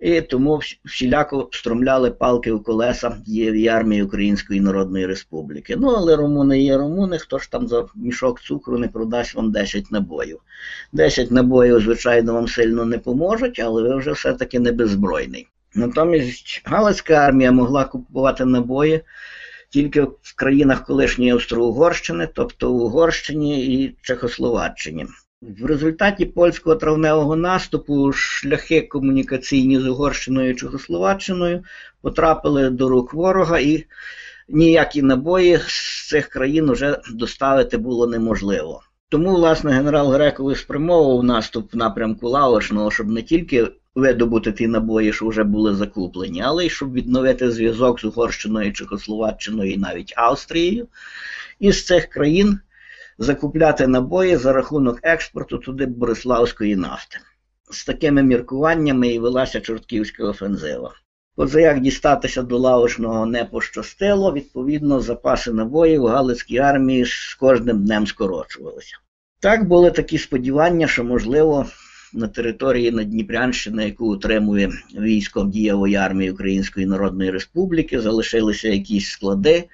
і тому всіляко стромляли палки у колеса дієвій армії Української Народної Республіки. Ну, але румуни є румуни, хто ж там за мішок цукру не продасть вам 10 набоїв. 10 набоїв, звичайно, вам сильно не поможуть, але ви вже все-таки не беззбройний. Натомість Галицька армія могла купувати набої тільки в країнах колишньої Австро-Угорщини, тобто в Угорщині і Чехословаччині. В результаті польського травневого наступу шляхи комунікаційні з Угорщиною і Чехословаччиною потрапили до рук ворога, і ніякі набої з цих країн вже доставити було неможливо. Тому, власне, генерал Грековий спрямовував наступ в напрямку Лавошного, щоб не тільки видобути ті набої, що вже були закуплені, але й щоб відновити зв'язок з Угорщиною, Чехословаччиною і навіть Австрією. І з цих країн закупляти набої за рахунок експорту туди Бориславської нафти. З такими міркуваннями і велася Чортківська офензива. Отже, як дістатися до Лавошного не пощастило, відповідно, запаси набоїв у Галицькій армії з кожним днем скорочувалися. Так були такі сподівання, що, можливо, на території Надніпрянщини, яку утримує військо дієвої армії Української Народної Республіки, залишилися якісь склади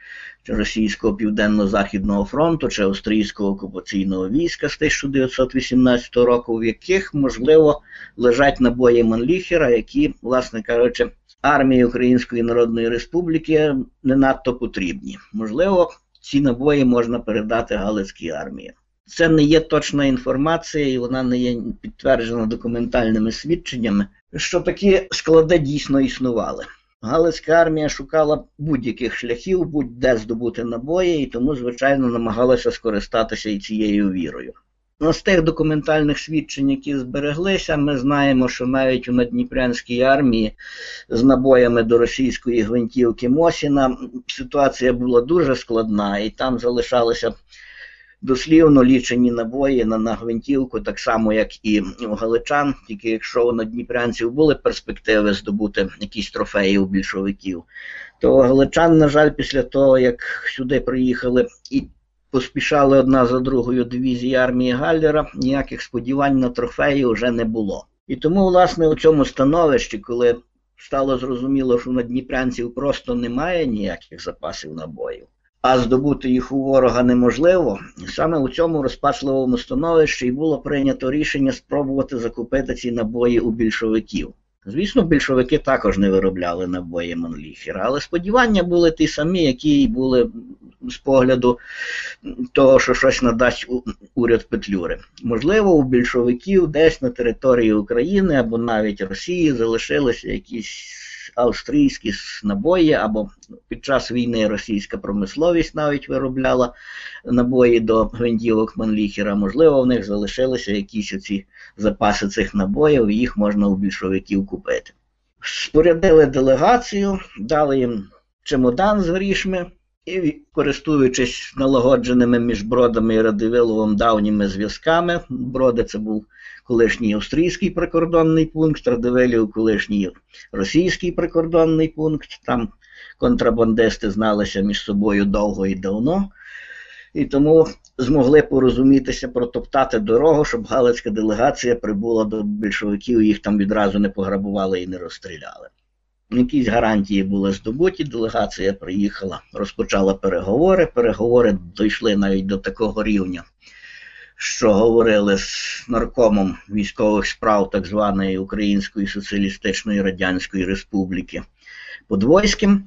чи Російського Південно-Західного фронту, чи Австрійського окупаційного війська з 1918 року, в яких, можливо, лежать набої Манліхера, які, власне кажучи, армії Української Народної Республіки не надто потрібні. Можливо, ці набої можна передати Галицькій армії. Це не є точна інформація, і вона не є підтверджена документальними свідченнями, що такі склади дійсно існували. Галицька армія шукала будь-яких шляхів, будь-де здобути набої, і тому, звичайно, намагалася скористатися і цією вірою. Ну, з тих документальних свідчень, які збереглися, ми знаємо, що навіть у Надніпрянській армії з набоями до російської гвинтівки Мосіна ситуація була дуже складна, і там залишалися дослівно лічені набої на, на гвинтівку, так само, як і у галичан, тільки якщо у надніпрянців були перспективи здобути якісь трофеї у більшовиків, то галичан, на жаль, після того, як сюди приїхали і поспішали одна за другою дивізії армії Галлера, ніяких сподівань на трофеї вже не було. І тому, власне, у цьому становищі, коли стало зрозуміло, що у надніпрянців просто немає ніяких запасів набоїв, а здобути їх у ворога неможливо. Саме у цьому розпачливому становищі і було прийнято рішення спробувати закупити ці набої у більшовиків. Звісно, більшовики також не виробляли набої Манліхера, але сподівання були ті самі, які були з погляду того, що щось надасть уряд Петлюри. Можливо, у більшовиків десь на території України або навіть Росії залишилися якісь австрійські набої, або під час війни російська промисловість навіть виробляла набої до гвинтівок Манліхера. Можливо, в них залишилися якісь оці запаси цих набоїв, їх можна у більшовиків купити. Спорядили делегацію, дали їм чемодан з грішми. І, користуючись налагодженими між Бродами і Радивиловим давніми зв'язками, Броди це був колишній австрійський прикордонний пункт, Радивилів колишній російський прикордонний пункт. Там контрабандисти зналися між собою довго і давно, і тому змогли порозумітися, протоптати дорогу, щоб Галицька делегація прибула до більшовиків, їх там відразу не пограбували і не розстріляли. Якісь гарантії були здобуті, делегація приїхала, розпочала переговори. Переговори дійшли навіть до такого рівня, що говорили з наркомом військових справ так званої Української Соціалістичної Радянської Республіки Подвойським.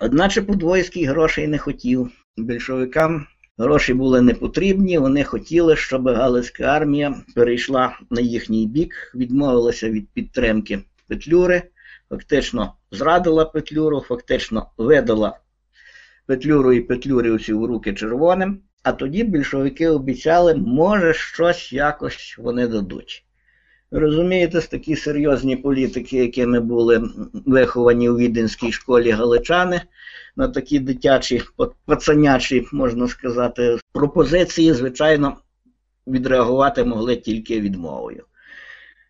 Одначе Подвойський грошей не хотів. Більшовикам гроші були не потрібні, вони хотіли, щоб Галицька армія перейшла на їхній бік, відмовилася від підтримки Петлюри фактично зрадила Петлюру, фактично видала Петлюру і Петлюрівців в руки червоним, а тоді більшовики обіцяли, може, щось якось вони дадуть. Розумієте, такі серйозні політики, якими були виховані у віденській школі галичани, на такі дитячі, пацанячі, можна сказати, пропозиції, звичайно, відреагувати могли тільки відмовою.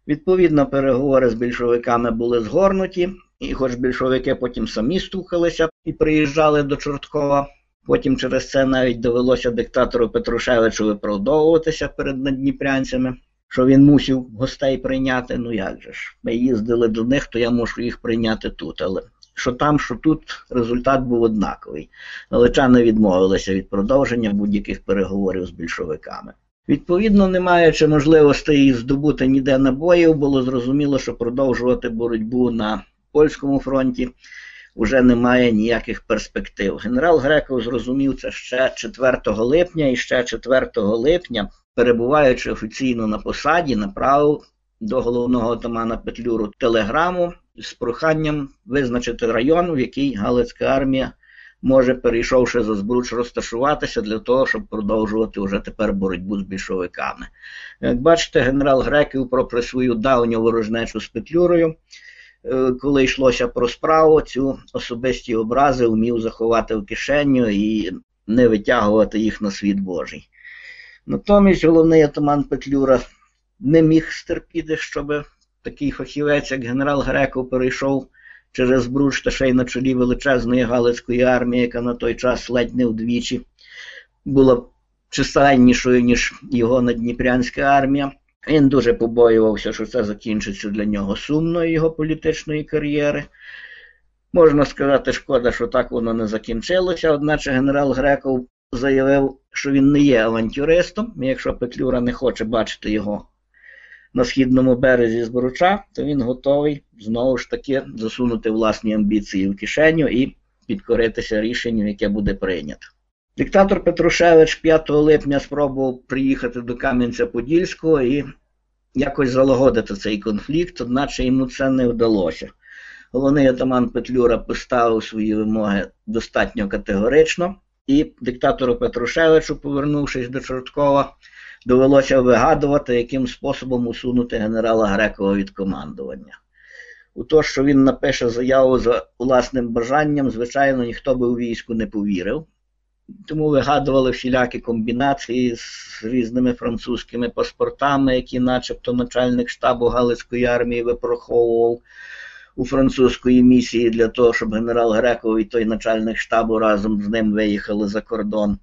Відповідно, переговори з більшовиками були згорнуті, і хоч більшовики потім самі стукалися і приїжджали до Чорткова, потім через це навіть довелося диктатору Петрушевичу виправдовуватися перед надніпрянцями, що він мусив гостей прийняти. Ну як же ж? Ми їздили до них, то я можу їх прийняти тут. Але що там, що тут, результат був однаковий. Галичани відмовилися від продовження будь-яких переговорів з більшовиками. Відповідно, не маючи можливості здобути ніде набоїв, було зрозуміло, що продовжувати боротьбу на польському фронті вже немає ніяких перспектив. Генерал Греков зрозумів це ще 4 липня, і ще 4 липня, перебуваючи офіційно на посаді, направив до головного отамана Петлюру телеграму з проханням визначити район, в який Галицька армія може, перейшовши за збруч, розташуватися для того, щоб продовжувати вже тепер боротьбу з більшовиками. Як бачите, генерал Греків про свою давню ворожнечу з Петлюрою. Е, коли йшлося про справу, цю особисті образи вмів заховати в кишеню і не витягувати їх на світ Божий. Натомість головний атаман Петлюра не міг стерпіти, щоб такий фахівець, як генерал Греков, перейшов через Бруч та ще й на чолі величезної Галицької армії, яка на той час ледь не вдвічі була численнішою, ніж його надніпрянська армія. Він дуже побоювався, що це закінчиться для нього сумною його політичної кар'єри. Можна сказати, шкода, що так воно не закінчилося, одначе генерал Греков заявив, що він не є авантюристом, і якщо Петлюра не хоче бачити його на східному березі Зборуча, то він готовий знову ж таки засунути власні амбіції в кишеню і підкоритися рішенню, яке буде прийнято. Диктатор Петрушевич 5 липня спробував приїхати до Кам'янця-Подільського і якось залагодити цей конфлікт, одначе йому це не вдалося. Головний атаман Петлюра поставив свої вимоги достатньо категорично, і диктатору Петрушевичу, повернувшись до Чорткова, довелося вигадувати, яким способом усунути генерала Грекова від командування. У те, що він напише заяву за власним бажанням, звичайно, ніхто би у війську не повірив. Тому вигадували всілякі комбінації з різними французькими паспортами, які, начебто, начальник штабу Галицької армії випроховував у французької місії для того, щоб генерал Греков і той начальник штабу разом з ним виїхали за кордон.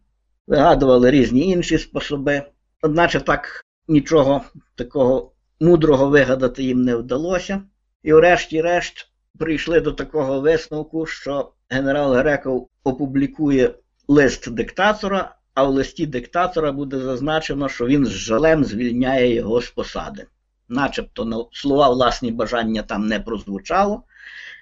Вигадували різні інші способи. Одначе так нічого такого мудрого вигадати їм не вдалося. І, врешті-решт, прийшли до такого висновку, що генерал Греков опублікує лист диктатора, а в листі диктатора буде зазначено, що він з жалем звільняє його з посади. Начебто на слова власні бажання там не прозвучало.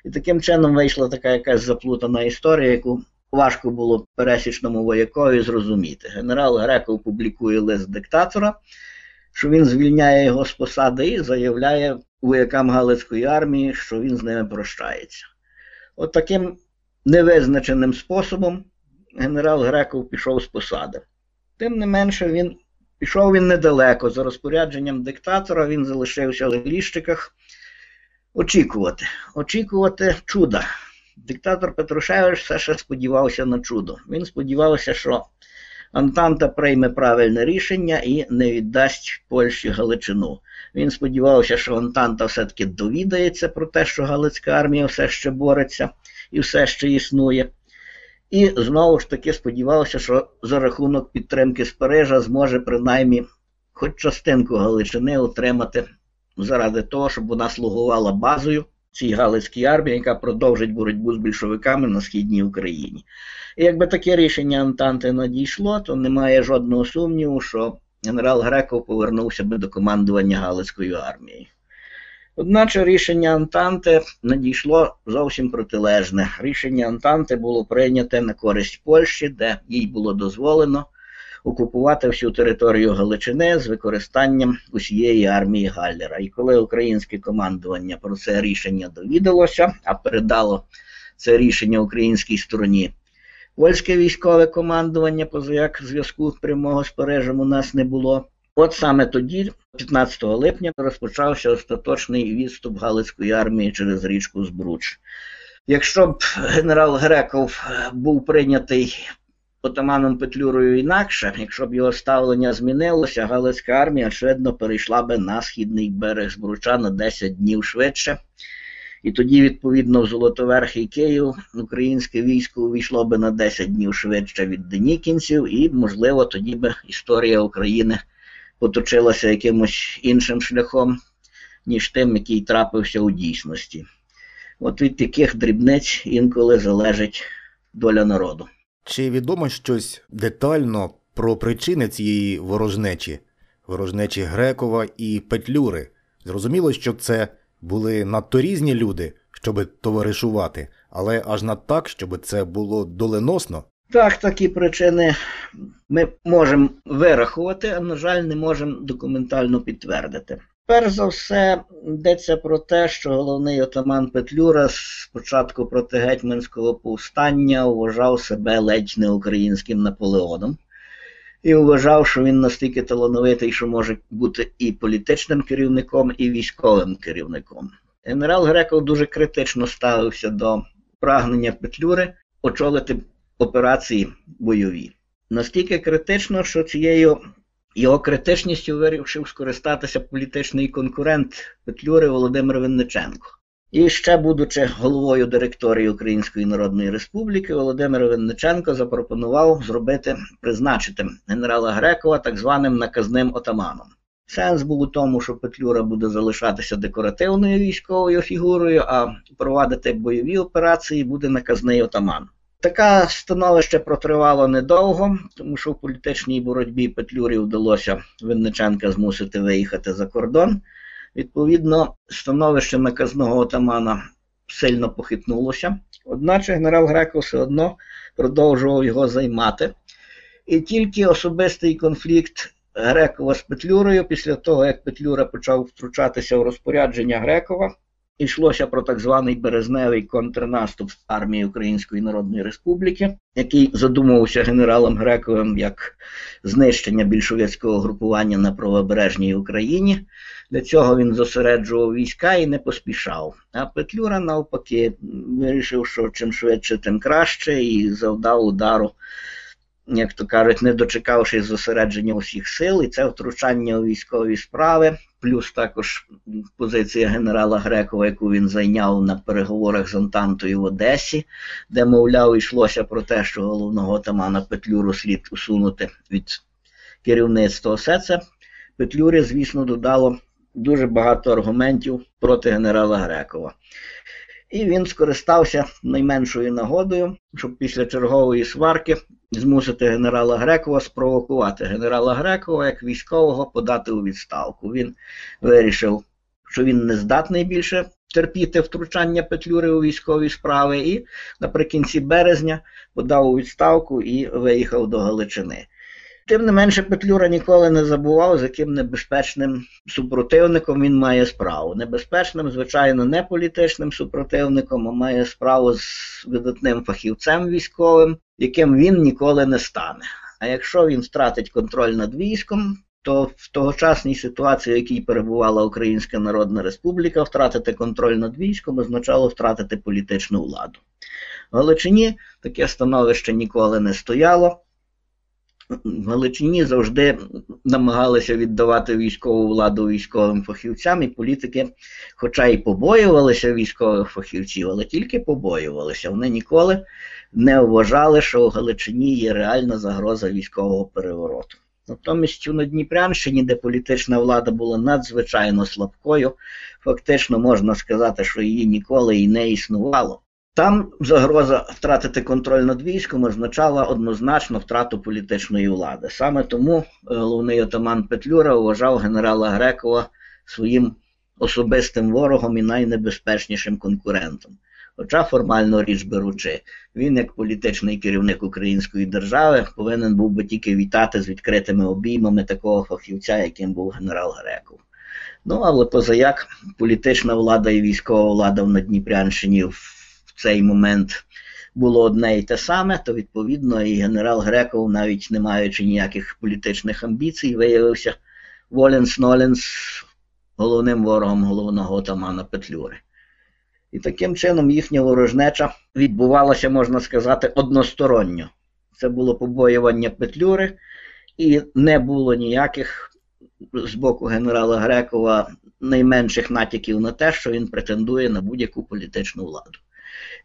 І таким чином вийшла така якась заплутана історія, яку важко було пересічному воякові зрозуміти. Генерал Греков публікує лист диктатора, що він звільняє його з посади і заявляє воякам Галицької армії, що він з ними прощається. От таким невизначеним способом генерал Греков пішов з посади. Тим не менше, він пішов він недалеко. За розпорядженням диктатора він залишився в ліщиках очікувати, очікувати чуда. Диктатор Петрушевич все ще сподівався на чудо. Він сподівався, що Антанта прийме правильне рішення і не віддасть Польщі Галичину. Він сподівався, що Антанта все-таки довідається про те, що Галицька армія все ще бореться і все ще існує. І знову ж таки сподівався, що за рахунок підтримки з зможе принаймні хоч частинку Галичини отримати заради того, щоб вона слугувала базою цій Галицькій армії, яка продовжить боротьбу з більшовиками на східній Україні. І якби таке рішення Антанти надійшло, то немає жодного сумніву, що генерал Греков повернувся би до командування Галицькою армією. Одначе рішення Антанти надійшло зовсім протилежне. Рішення Антанти було прийняте на користь Польщі, де їй було дозволено окупувати всю територію Галичини з використанням усієї армії Галлера. І коли українське командування про це рішення довідалося, а передало це рішення українській стороні, польське військове командування, поза як зв'язку прямого з Парижем у нас не було. От саме тоді, 15 липня, розпочався остаточний відступ Галицької армії через річку Збруч. Якщо б генерал Греков був прийнятий отаманом Петлюрою інакше, якщо б його ставлення змінилося, Галицька армія, очевидно, перейшла би на східний берег Збруча на 10 днів швидше. І тоді, відповідно, в Золотоверхий Київ українське військо увійшло би на 10 днів швидше від денікінців, і, можливо, тоді би історія України поточилася якимось іншим шляхом, ніж тим, який трапився у дійсності. От від таких дрібниць інколи залежить доля народу. Чи відомо щось детально про причини цієї ворожнечі, ворожнечі Грекова і Петлюри? Зрозуміло, що це були надто різні люди, щоби товаришувати, але аж над так, щоб це було доленосно. Так, такі причини ми можемо вирахувати, а на жаль, не можемо документально підтвердити. Перш за все, йдеться про те, що головний отаман Петлюра спочатку проти гетьманського повстання вважав себе ледь не українським Наполеоном і вважав, що він настільки талановитий, що може бути і політичним керівником, і військовим керівником. Генерал Греков дуже критично ставився до прагнення Петлюри очолити операції бойові. Настільки критично, що цією його критичністю вирішив скористатися політичний конкурент Петлюри Володимир Винниченко. І ще, будучи головою директорії Української Народної Республіки, Володимир Винниченко запропонував зробити призначити генерала Грекова так званим наказним отаманом. Сенс був у тому, що Петлюра буде залишатися декоративною військовою фігурою, а провадити бойові операції буде наказний отаман. Таке становище протривало недовго, тому що в політичній боротьбі Петлюрі вдалося Винниченка змусити виїхати за кордон. Відповідно, становище наказного отамана сильно похитнулося, одначе генерал Греков все одно продовжував його займати. І тільки особистий конфлікт Грекова з Петлюрою, після того, як Петлюра почав втручатися в розпорядження Грекова, йшлося про так званий березневий контрнаступ армії Української Народної Республіки, який задумувався генералом Грековим як знищення більшовицького групування на правобережній Україні. Для цього він зосереджував війська і не поспішав. А Петлюра, навпаки, вирішив, що чим швидше, тим краще, і завдав удару як то кажуть, не дочекавшись зосередження усіх сил, і це втручання у військові справи, плюс також позиція генерала Грекова, яку він зайняв на переговорах з Антантою в Одесі, де, мовляв, йшлося про те, що головного отамана Петлюру слід усунути від керівництва. Все це Петлюрі, звісно, додало дуже багато аргументів проти генерала Грекова. І він скористався найменшою нагодою, щоб після чергової сварки змусити генерала Грекова спровокувати генерала Грекова як військового подати у відставку. Він вирішив, що він не здатний більше терпіти втручання Петлюри у військові справи, і наприкінці березня подав у відставку і виїхав до Галичини. Тим не менше, Петлюра ніколи не забував, з яким небезпечним супротивником він має справу. Небезпечним, звичайно, не політичним супротивником, а має справу з видатним фахівцем військовим, яким він ніколи не стане. А якщо він втратить контроль над військом, то в тогочасній ситуації, в якій перебувала Українська Народна Республіка, втратити контроль над військом означало втратити політичну владу. В Галичині таке становище ніколи не стояло. Галичині завжди намагалися віддавати військову владу військовим фахівцям, і політики, хоча й побоювалися військових фахівців, але тільки побоювалися. Вони ніколи не вважали, що у Галичині є реальна загроза військового перевороту. Натомість у Надніпрянщині, де політична влада була надзвичайно слабкою, фактично можна сказати, що її ніколи і не існувало. Там загроза втратити контроль над військом означала однозначно втрату політичної влади. Саме тому е, головний отаман Петлюра вважав генерала Грекова своїм особистим ворогом і найнебезпечнішим конкурентом. Хоча формально річ беручи, він, як політичний керівник української держави, повинен був би тільки вітати з відкритими обіймами такого фахівця, яким був генерал Греков. Ну, але позаяк політична влада і військова влада в Надніпрянщині цей момент було одне і те саме, то відповідно і генерал Греков, навіть не маючи ніяких політичних амбіцій, виявився Воленс Ноленс головним ворогом головного отамана Петлюри. І таким чином їхня ворожнеча відбувалася, можна сказати, односторонньо. Це було побоювання Петлюри, і не було ніяких з боку генерала Грекова найменших натяків на те, що він претендує на будь-яку політичну владу.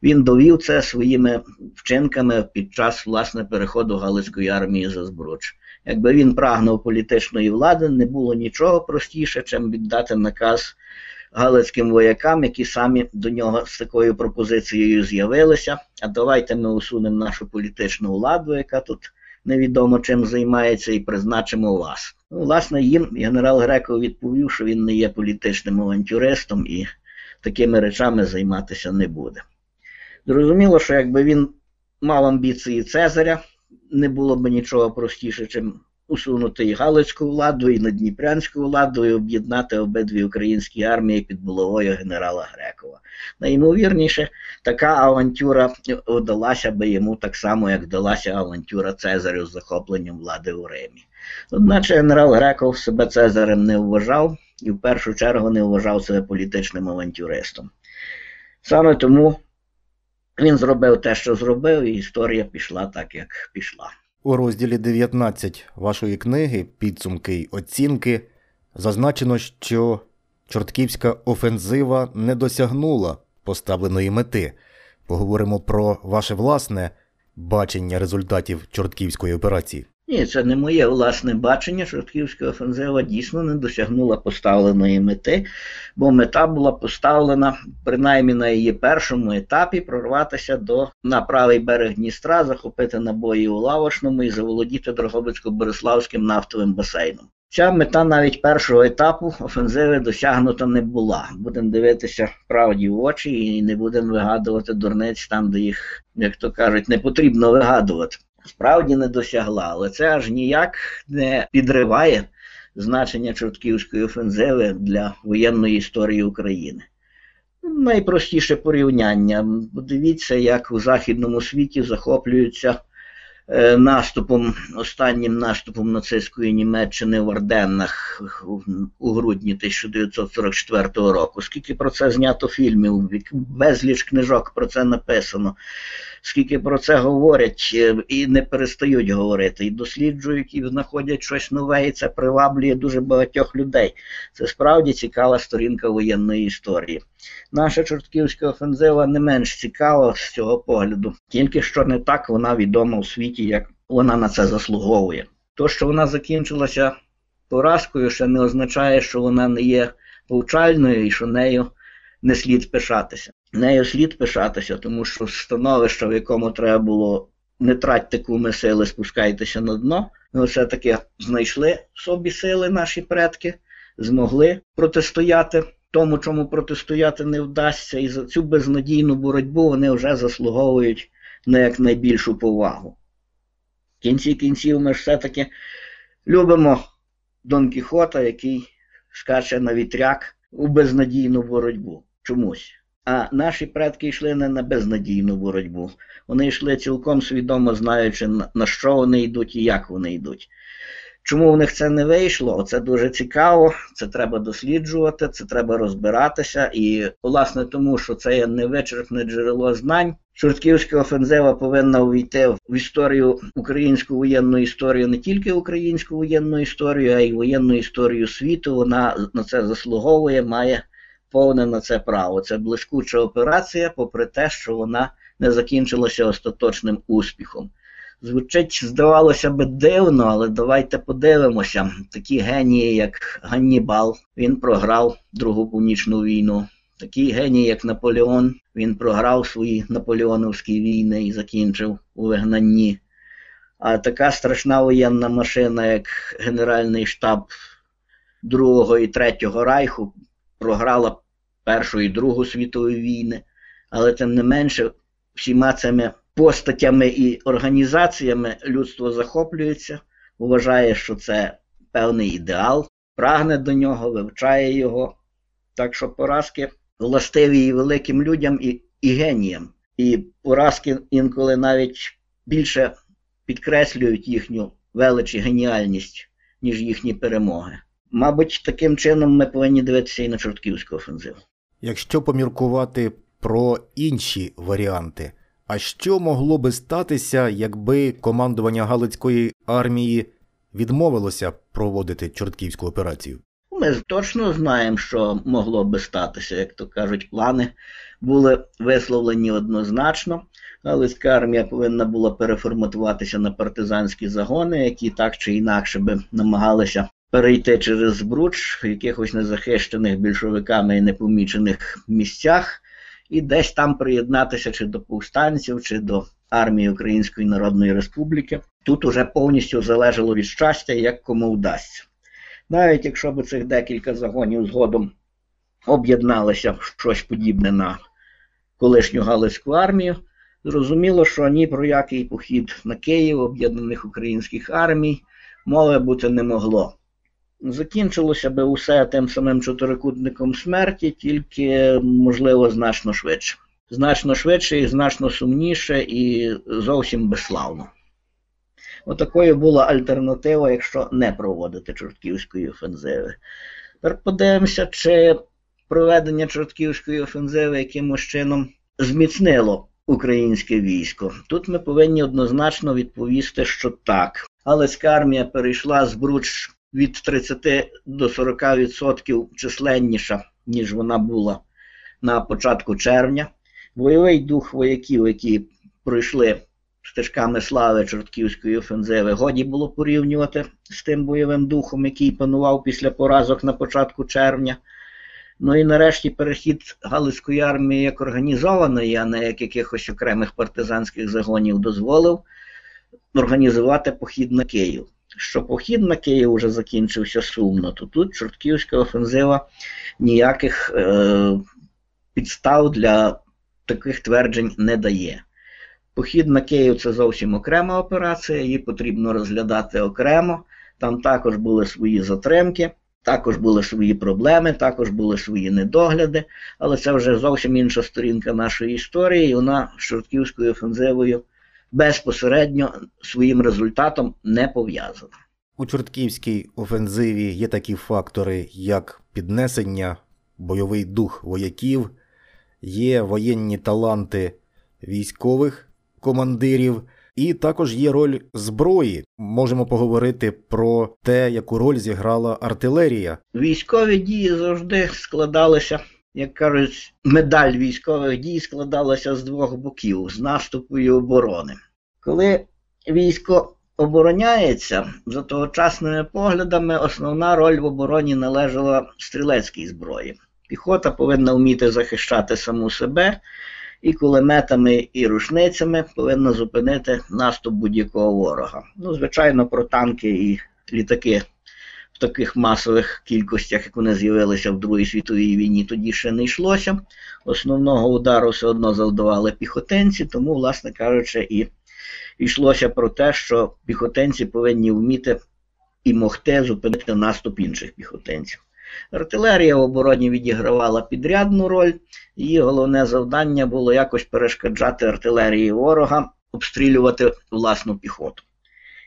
Він довів це своїми вчинками під час власне переходу Галицької армії за Збруч. Якби він прагнув політичної влади, не було нічого простіше, чим віддати наказ галицьким воякам, які самі до нього з такою пропозицією з'явилися. А давайте ми усунемо нашу політичну владу, яка тут невідомо чим займається, і призначимо вас. Ну, власне, їм генерал Греков відповів, що він не є політичним авантюристом і такими речами займатися не буде. Зрозуміло, що якби він мав амбіції Цезаря, не було б нічого простіше, чим усунути і Галицьку владу, і Надніпрянську владу, і об'єднати обидві українські армії під булавою генерала Грекова. Найімовірніше, така авантюра вдалася би йому так само, як вдалася авантюра Цезарю з захопленням влади у Римі. Одначе генерал Греков себе Цезарем не вважав і в першу чергу не вважав себе політичним авантюристом. Саме тому він зробив те, що зробив, і історія пішла так, як пішла. У розділі 19 вашої книги Підсумки й оцінки зазначено, що Чортківська офензива не досягнула поставленої мети. Поговоримо про ваше власне бачення результатів Чортківської операції. Ні, це не моє власне бачення. Чортківська офензива дійсно не досягнула поставленої мети, бо мета була поставлена принаймні на її першому етапі прорватися до на правий берег Дністра, захопити набої у Лавошному і заволодіти Дрогобицько-Бориславським нафтовим басейном. Ця мета навіть першого етапу офензиви досягнута не була. Будемо дивитися правді в очі і не будемо вигадувати дурниць там, де їх, як то кажуть, не потрібно вигадувати справді не досягла, але це аж ніяк не підриває значення Чортківської офензиви для воєнної історії України. Найпростіше порівняння. Подивіться, як у Західному світі захоплюються е, наступом, останнім наступом нацистської Німеччини в Арденнах у грудні 1944 року. Скільки про це знято фільмів, безліч книжок про це написано скільки про це говорять е, і не перестають говорити, і досліджують, і знаходять щось нове, і це приваблює дуже багатьох людей. Це справді цікава сторінка воєнної історії. Наша чортківська офензива не менш цікава з цього погляду, тільки що не так вона відома у світі, як вона на це заслуговує. То, що вона закінчилася поразкою, ще не означає, що вона не є повчальною і що нею не слід пишатися. Нею слід пишатися, тому що становище, в якому треба було не тратьте куми сили, спускайтеся на дно. Ми все-таки знайшли собі сили наші предки, змогли протистояти тому, чому протистояти не вдасться, і за цю безнадійну боротьбу вони вже заслуговують на якнайбільшу повагу. В кінці кінців ми ж все-таки любимо Дон Кіхота, який скаче на вітряк у безнадійну боротьбу чомусь. А наші предки йшли не на безнадійну боротьбу. Вони йшли цілком свідомо знаючи, на що вони йдуть і як вони йдуть. Чому в них це не вийшло? Оце дуже цікаво, це треба досліджувати, це треба розбиратися. І, власне, тому що це є невичерпне джерело знань. Чортківська офензива повинна увійти в історію українську воєнну історію, не тільки українську воєнну історію, а й воєнну історію світу. Вона на це заслуговує, має повне на це право. Це блискуча операція, попри те, що вона не закінчилася остаточним успіхом. Звучить, здавалося би, дивно, але давайте подивимося. Такі генії, як Ганнібал, він програв Другу північну війну. Такий геній, як Наполеон, він програв свої наполеоновські війни і закінчив у вигнанні. А така страшна воєнна машина, як Генеральний штаб Другого і Третього Райху, програла Першу і Другу світову війни, але тим не менше всіма цими постатями і організаціями людство захоплюється, вважає, що це певний ідеал, прагне до нього, вивчає його. Так що поразки властиві і великим людям і, і геніям. І поразки інколи навіть більше підкреслюють їхню велич і геніальність, ніж їхні перемоги. Мабуть, таким чином ми повинні дивитися і на чортківську офензиву. Якщо поміркувати про інші варіанти, а що могло би статися, якби командування Галицької армії відмовилося проводити чортківську операцію? Ми точно знаємо, що могло би статися, як то кажуть, плани були висловлені однозначно. Галицька армія повинна була переформатуватися на партизанські загони, які так чи інакше би намагалися перейти через Збруч в якихось незахищених більшовиками і непомічених місцях, і десь там приєднатися чи до повстанців, чи до армії Української Народної Республіки. Тут уже повністю залежало від щастя, як кому вдасться. Навіть якщо б цих декілька загонів згодом об'єдналися в щось подібне на колишню Галицьку армію, зрозуміло, що ні про який похід на Київ об'єднаних українських армій мови бути не могло. Закінчилося би усе тим самим чотирикутником смерті, тільки, можливо, значно швидше. Значно швидше і значно сумніше, і зовсім безславно. Отакою була альтернатива, якщо не проводити Чортківської офензиви. Тепер подивимося, чи проведення Чортківської офензиви якимось чином зміцнило українське військо. Тут ми повинні однозначно відповісти, що так. Галицька армія перейшла з Бруч від 30 до 40% численніша, ніж вона була на початку червня. Бойовий дух вояків, які пройшли стежками слави Чортківської офензиви, годі було порівнювати з тим бойовим духом, який панував після поразок на початку червня. Ну і нарешті перехід Галицької армії як організованої, а не як якихось окремих партизанських загонів, дозволив організувати похід на Київ. Що похід на Київ вже закінчився сумно, то тут Чортківська офензива ніяких е, підстав для таких тверджень не дає. Похід на Київ це зовсім окрема операція, її потрібно розглядати окремо. Там також були свої затримки, також були свої проблеми, також були свої недогляди, але це вже зовсім інша сторінка нашої історії, і вона з Чортківською офензивою безпосередньо своїм результатом не пов'язана. У Чортківській офензиві є такі фактори, як піднесення, бойовий дух вояків, є воєнні таланти військових командирів, і також є роль зброї. Можемо поговорити про те, яку роль зіграла артилерія. Військові дії завжди складалися, як кажуть, медаль військових дій складалася з двох боків з наступу і оборони. Коли військо обороняється, за тогочасними поглядами, основна роль в обороні належала стрілецькій зброї. Піхота повинна вміти захищати саму себе і кулеметами і рушницями повинна зупинити наступ будь-якого ворога. Ну, звичайно, про танки і літаки в таких масових кількостях, як вони з'явилися в Другій світовій війні, тоді ще не йшлося. Основного удару все одно завдавали піхотинці, тому, власне кажучи, і йшлося про те, що піхотинці повинні вміти і могти зупинити наступ інших піхотинців. Артилерія в обороні відігравала підрядну роль, її головне завдання було якось перешкоджати артилерії ворога, обстрілювати власну піхоту.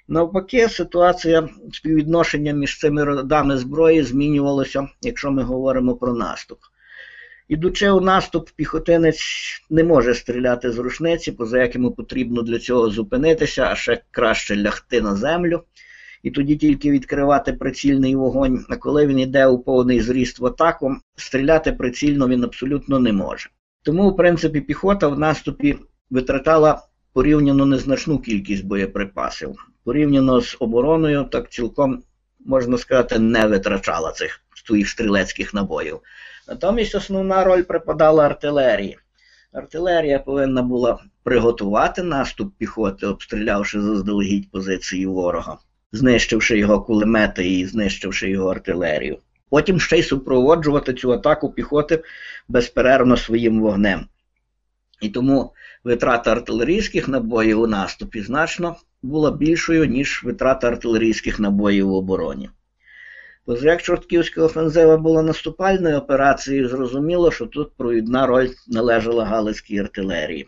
Навпаки, ситуація співвідношення між цими родами зброї змінювалася, якщо ми говоримо про наступ. Ідучи у наступ, піхотинець не може стріляти з рушниці, поза як йому потрібно для цього зупинитися, а ще краще лягти на землю і тоді тільки відкривати прицільний вогонь. А коли він йде у повний зріст в атаку, стріляти прицільно він абсолютно не може. Тому, в принципі, піхота в наступі витратала порівняно незначну кількість боєприпасів. Порівняно з обороною, так цілком, можна сказати, не витрачала цих своїх стрілецьких набоїв. Натомість основна роль припадала артилерії. Артилерія повинна була приготувати наступ піхоти, обстрілявши заздалегідь позиції ворога знищивши його кулемети і знищивши його артилерію. Потім ще й супроводжувати цю атаку піхоти безперервно своїм вогнем. І тому витрата артилерійських набоїв у наступі значно була більшою, ніж витрата артилерійських набоїв в обороні. Поза як Чортківська офензива була наступальною операцією, зрозуміло, що тут провідна роль належала Галицькій артилерії.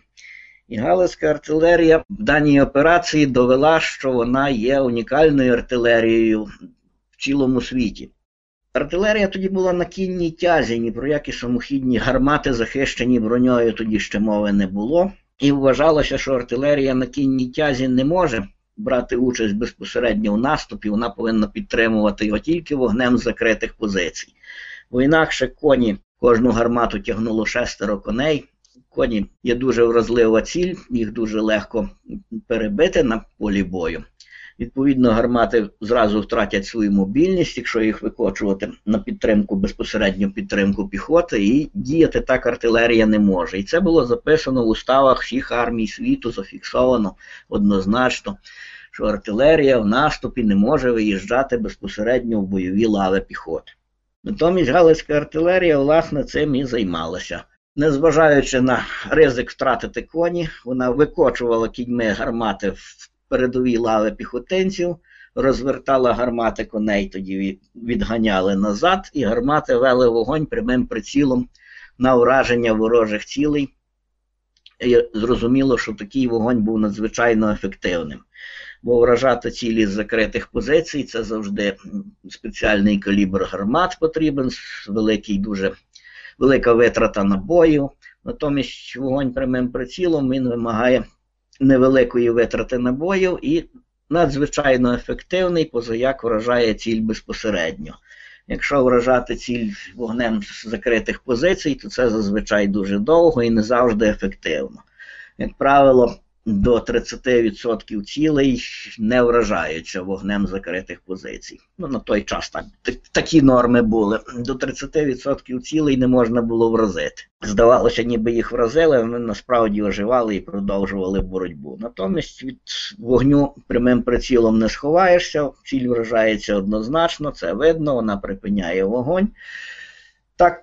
І Галицька артилерія в даній операції довела, що вона є унікальною артилерією в цілому світі. Артилерія тоді була на кінній тязі, ні про які самохідні гармати, захищені броньою, тоді ще мови не було. І вважалося, що артилерія на кінній тязі не може брати участь безпосередньо в наступі, вона повинна підтримувати його тільки вогнем з закритих позицій. Бо інакше коні кожну гармату тягнуло шестеро коней. Коні є дуже вразлива ціль, їх дуже легко перебити на полі бою. Відповідно, гармати зразу втратять свою мобільність, якщо їх викочувати на підтримку, безпосередню підтримку піхоти, і діяти так артилерія не може. І це було записано в уставах всіх армій світу, зафіксовано однозначно, що артилерія в наступі не може виїжджати безпосередньо в бойові лави піхоти. Натомість Галицька артилерія, власне, цим і займалася. Незважаючи на ризик втратити коні, вона викочувала кіньми гармати в передові лави піхотинців, розвертала гармати коней, тоді відганяли назад, і гармати вели вогонь прямим прицілом на ураження ворожих цілей. І зрозуміло, що такий вогонь був надзвичайно ефективним. Бо вражати цілі з закритих позицій це завжди спеціальний калібр гармат потрібен, великий, дуже велика витрата набоїв. Натомість вогонь прямим прицілом він вимагає невеликої витрати набоїв і надзвичайно ефективний, позаяк вражає ціль безпосередньо. Якщо вражати ціль вогнем з закритих позицій, то це зазвичай дуже довго і не завжди ефективно. Як правило, до 30% цілей не вражаються вогнем закритих позицій. Ну, на той час так, такі норми були. До 30% цілей не можна було вразити. Здавалося, ніби їх вразили, вони насправді оживали і продовжували боротьбу. Натомість від вогню прямим прицілом не сховаєшся, ціль вражається однозначно, це видно, вона припиняє вогонь. Так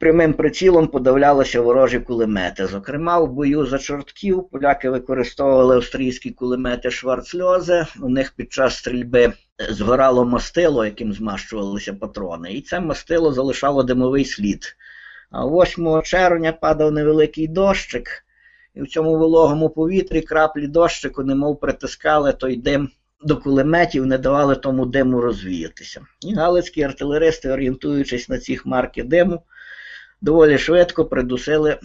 прямим прицілом подавлялися ворожі кулемети. Зокрема, в бою за чортків поляки використовували австрійські кулемети Шварцльозе. У них під час стрільби згорало мастило, яким змащувалися патрони, і це мастило залишало димовий слід. А 8 червня падав невеликий дощик, і в цьому вологому повітрі краплі дощику немов притискали той дим до кулеметів не давали тому диму розвіятися. І галицькі артилеристи, орієнтуючись на ці хмарки диму, доволі швидко придусили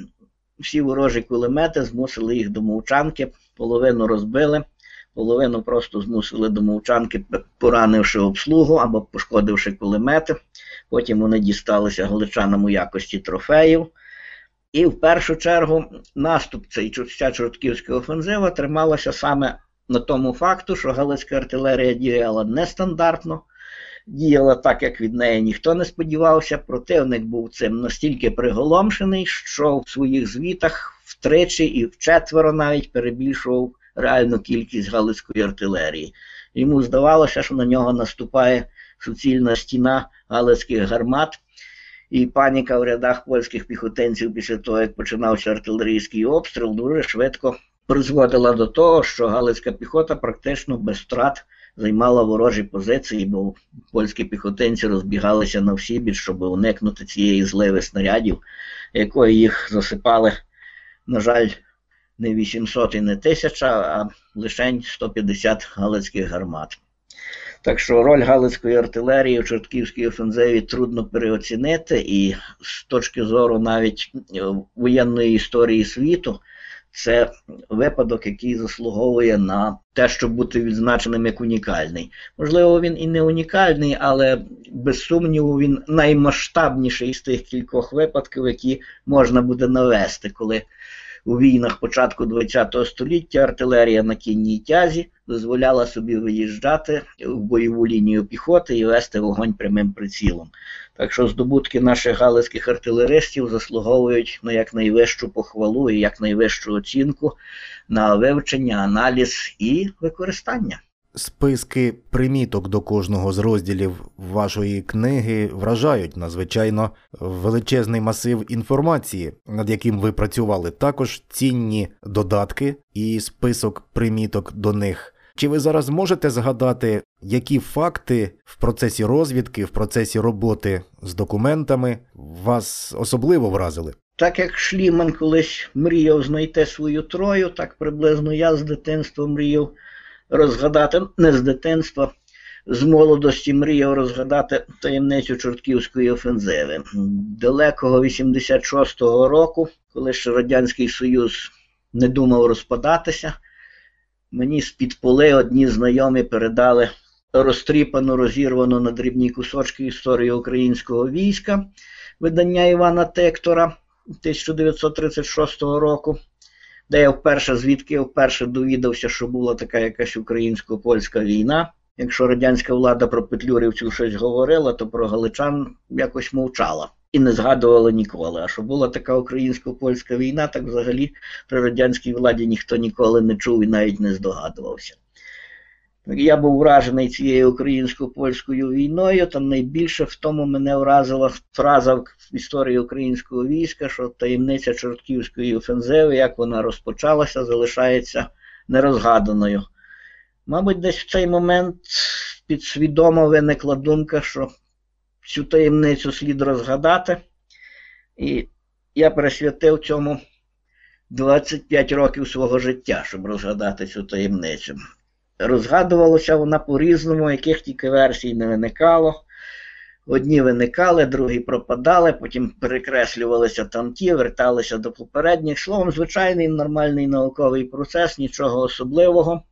всі ворожі кулемети, змусили їх до мовчанки, половину розбили, половину просто змусили до мовчанки, поранивши обслугу або пошкодивши кулемети. Потім вони дісталися галичанам у якості трофеїв. І в першу чергу наступ цей ця чортківська офензива трималася саме на тому факту, що галицька артилерія діяла нестандартно, діяла так, як від неї ніхто не сподівався. Противник був цим настільки приголомшений, що в своїх звітах втричі і вчетверо навіть перебільшував реальну кількість галицької артилерії. Йому здавалося, що на нього наступає суцільна стіна галицьких гармат. І паніка в рядах польських піхотинців після того, як починався артилерійський обстріл, дуже швидко призводила до того, що Галицька піхота практично без втрат займала ворожі позиції, бо польські піхотинці розбігалися на всі біч, щоб уникнути цієї зливи снарядів, якої їх засипали, на жаль, не 800 і не 1000, а лише 150 галицьких гармат. Так що роль Галицької артилерії в Чортківській офензиві трудно переоцінити, і з точки зору навіть воєнної історії світу, це випадок, який заслуговує на те, щоб бути відзначеним як унікальний. Можливо, він і не унікальний, але без сумніву він наймасштабніший з тих кількох випадків, які можна буде навести, коли у війнах початку ХХ століття артилерія на кінній тязі дозволяла собі виїжджати в бойову лінію піхоти і вести вогонь прямим прицілом. Так що здобутки наших галицьких артилеристів заслуговують на якнайвищу похвалу і якнайвищу оцінку на вивчення, аналіз і використання. Списки приміток до кожного з розділів вашої книги вражають надзвичайно величезний масив інформації, над яким ви працювали. Також цінні додатки і список приміток до них. Чи ви зараз можете згадати, які факти в процесі розвідки, в процесі роботи з документами вас особливо вразили? Так як Шліман колись мріяв знайти свою трою, так приблизно я з дитинства мріяв розгадати, не з дитинства, з молодості мріяв розгадати таємницю Чортківської офензиви. Далекого 86-го року, коли ще Радянський Союз не думав розпадатися, мені з-під поли одні знайомі передали розтріпану, розірвану на дрібні кусочки історію українського війська, видання Івана Тектора 1936 року, де я вперше, звідки я вперше довідався, що була така якась українсько-польська війна. Якщо радянська влада про петлюрівців щось говорила, то про галичан якось мовчала і не згадувала ніколи. А що була така українсько-польська війна, так взагалі при радянській владі ніхто ніколи не чув і навіть не здогадувався. Я був вражений цією українсько-польською війною, там найбільше в тому мене вразила фраза в історії українського війська, що таємниця Чортківської офензиви, як вона розпочалася, залишається нерозгаданою. Мабуть, десь в цей момент підсвідомо виникла думка, що цю таємницю слід розгадати. І я присвятив цьому 25 років свого життя, щоб розгадати цю таємницю. Розгадувалося вона по-різному, яких тільки версій не виникало. Одні виникали, другі пропадали, потім перекреслювалися там ті, верталися до попередніх. Словом, звичайний нормальний науковий процес, нічого особливого.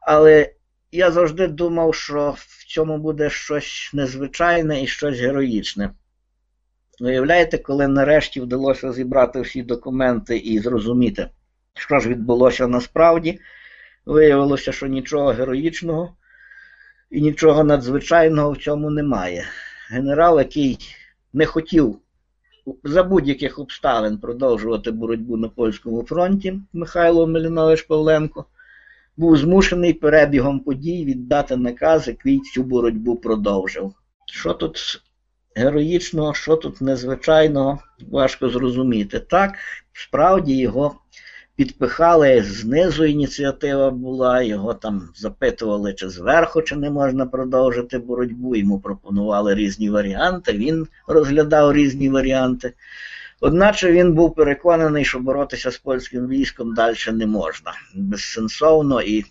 Але я завжди думав, що в цьому буде щось незвичайне і щось героїчне. Уявляєте, коли нарешті вдалося зібрати всі документи і зрозуміти, що ж відбулося насправді, виявилося, що нічого героїчного і нічого надзвичайного в цьому немає. Генерал, який не хотів за будь-яких обставин продовжувати боротьбу на польському фронті, Михайло Мелінович Павленко, був змушений перебігом подій віддати наказ, який цю боротьбу продовжив. Що тут героїчного, що тут незвичайного, важко зрозуміти. Так, справді його підпихали знизу ініціатива була, його там запитували, чи зверху, чи не можна продовжити боротьбу. Йому пропонували різні варіанти, він розглядав різні варіанти. Одначе він був переконаний, що боротися з польським військом далі не можна. Безсенсовно і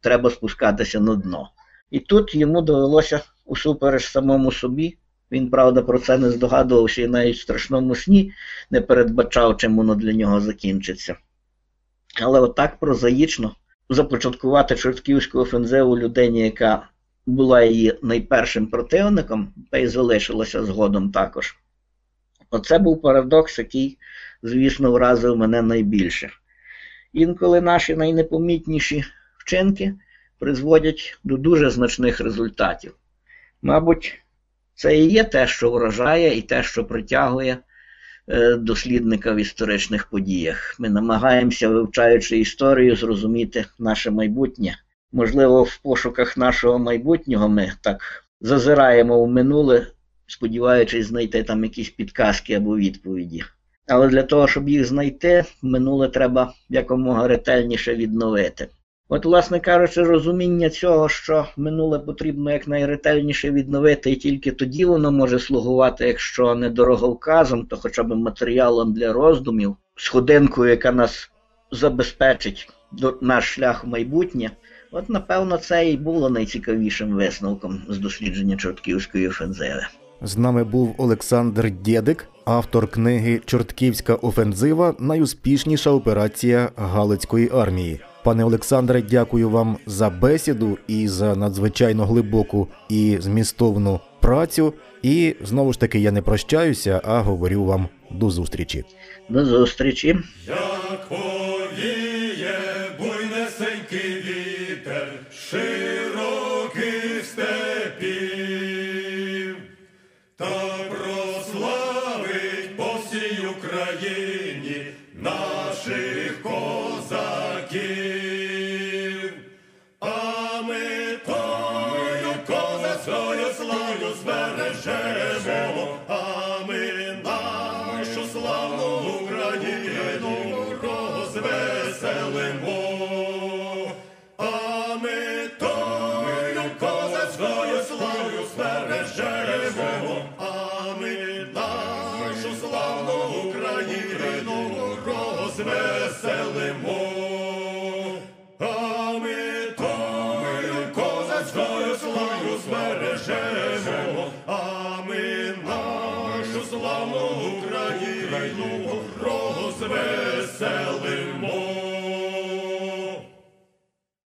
треба спускатися на дно. І тут йому довелося усупереч самому собі. Він, правда, про це не здогадувався і навіть в страшному сні не передбачав, чим воно для нього закінчиться. Але отак прозаїчно започаткувати чортківську офензиву людині, яка була її найпершим противником, та й залишилася згодом також. Оце був парадокс, який, звісно, вразив мене найбільше. Інколи наші найнепомітніші вчинки призводять до дуже значних результатів. Мабуть, це і є те, що вражає, і те, що притягує дослідника в історичних подіях. Ми намагаємося, вивчаючи історію, зрозуміти наше майбутнє. Можливо, в пошуках нашого майбутнього ми так зазираємо в минуле, сподіваючись знайти там якісь підказки або відповіді. Але для того, щоб їх знайти, минуле треба якомога ретельніше відновити. От, власне кажучи, розуміння цього, що минуле потрібно якнайретельніше відновити, і тільки тоді воно може слугувати, якщо не дороговказом, то хоча б матеріалом для роздумів, сходинкою, яка нас забезпечить наш шлях в майбутнє. От, напевно, це і було найцікавішим висновком з дослідження Чортківської офензиви. З нами був Олександр Дєдик, автор книги Чортківська офензива найуспішніша операція Галицької армії. Пане Олександре, дякую вам за бесіду і за надзвичайно глибоку і змістовну працю. І знову ж таки я не прощаюся, а говорю вам до зустрічі. До зустрічі. Як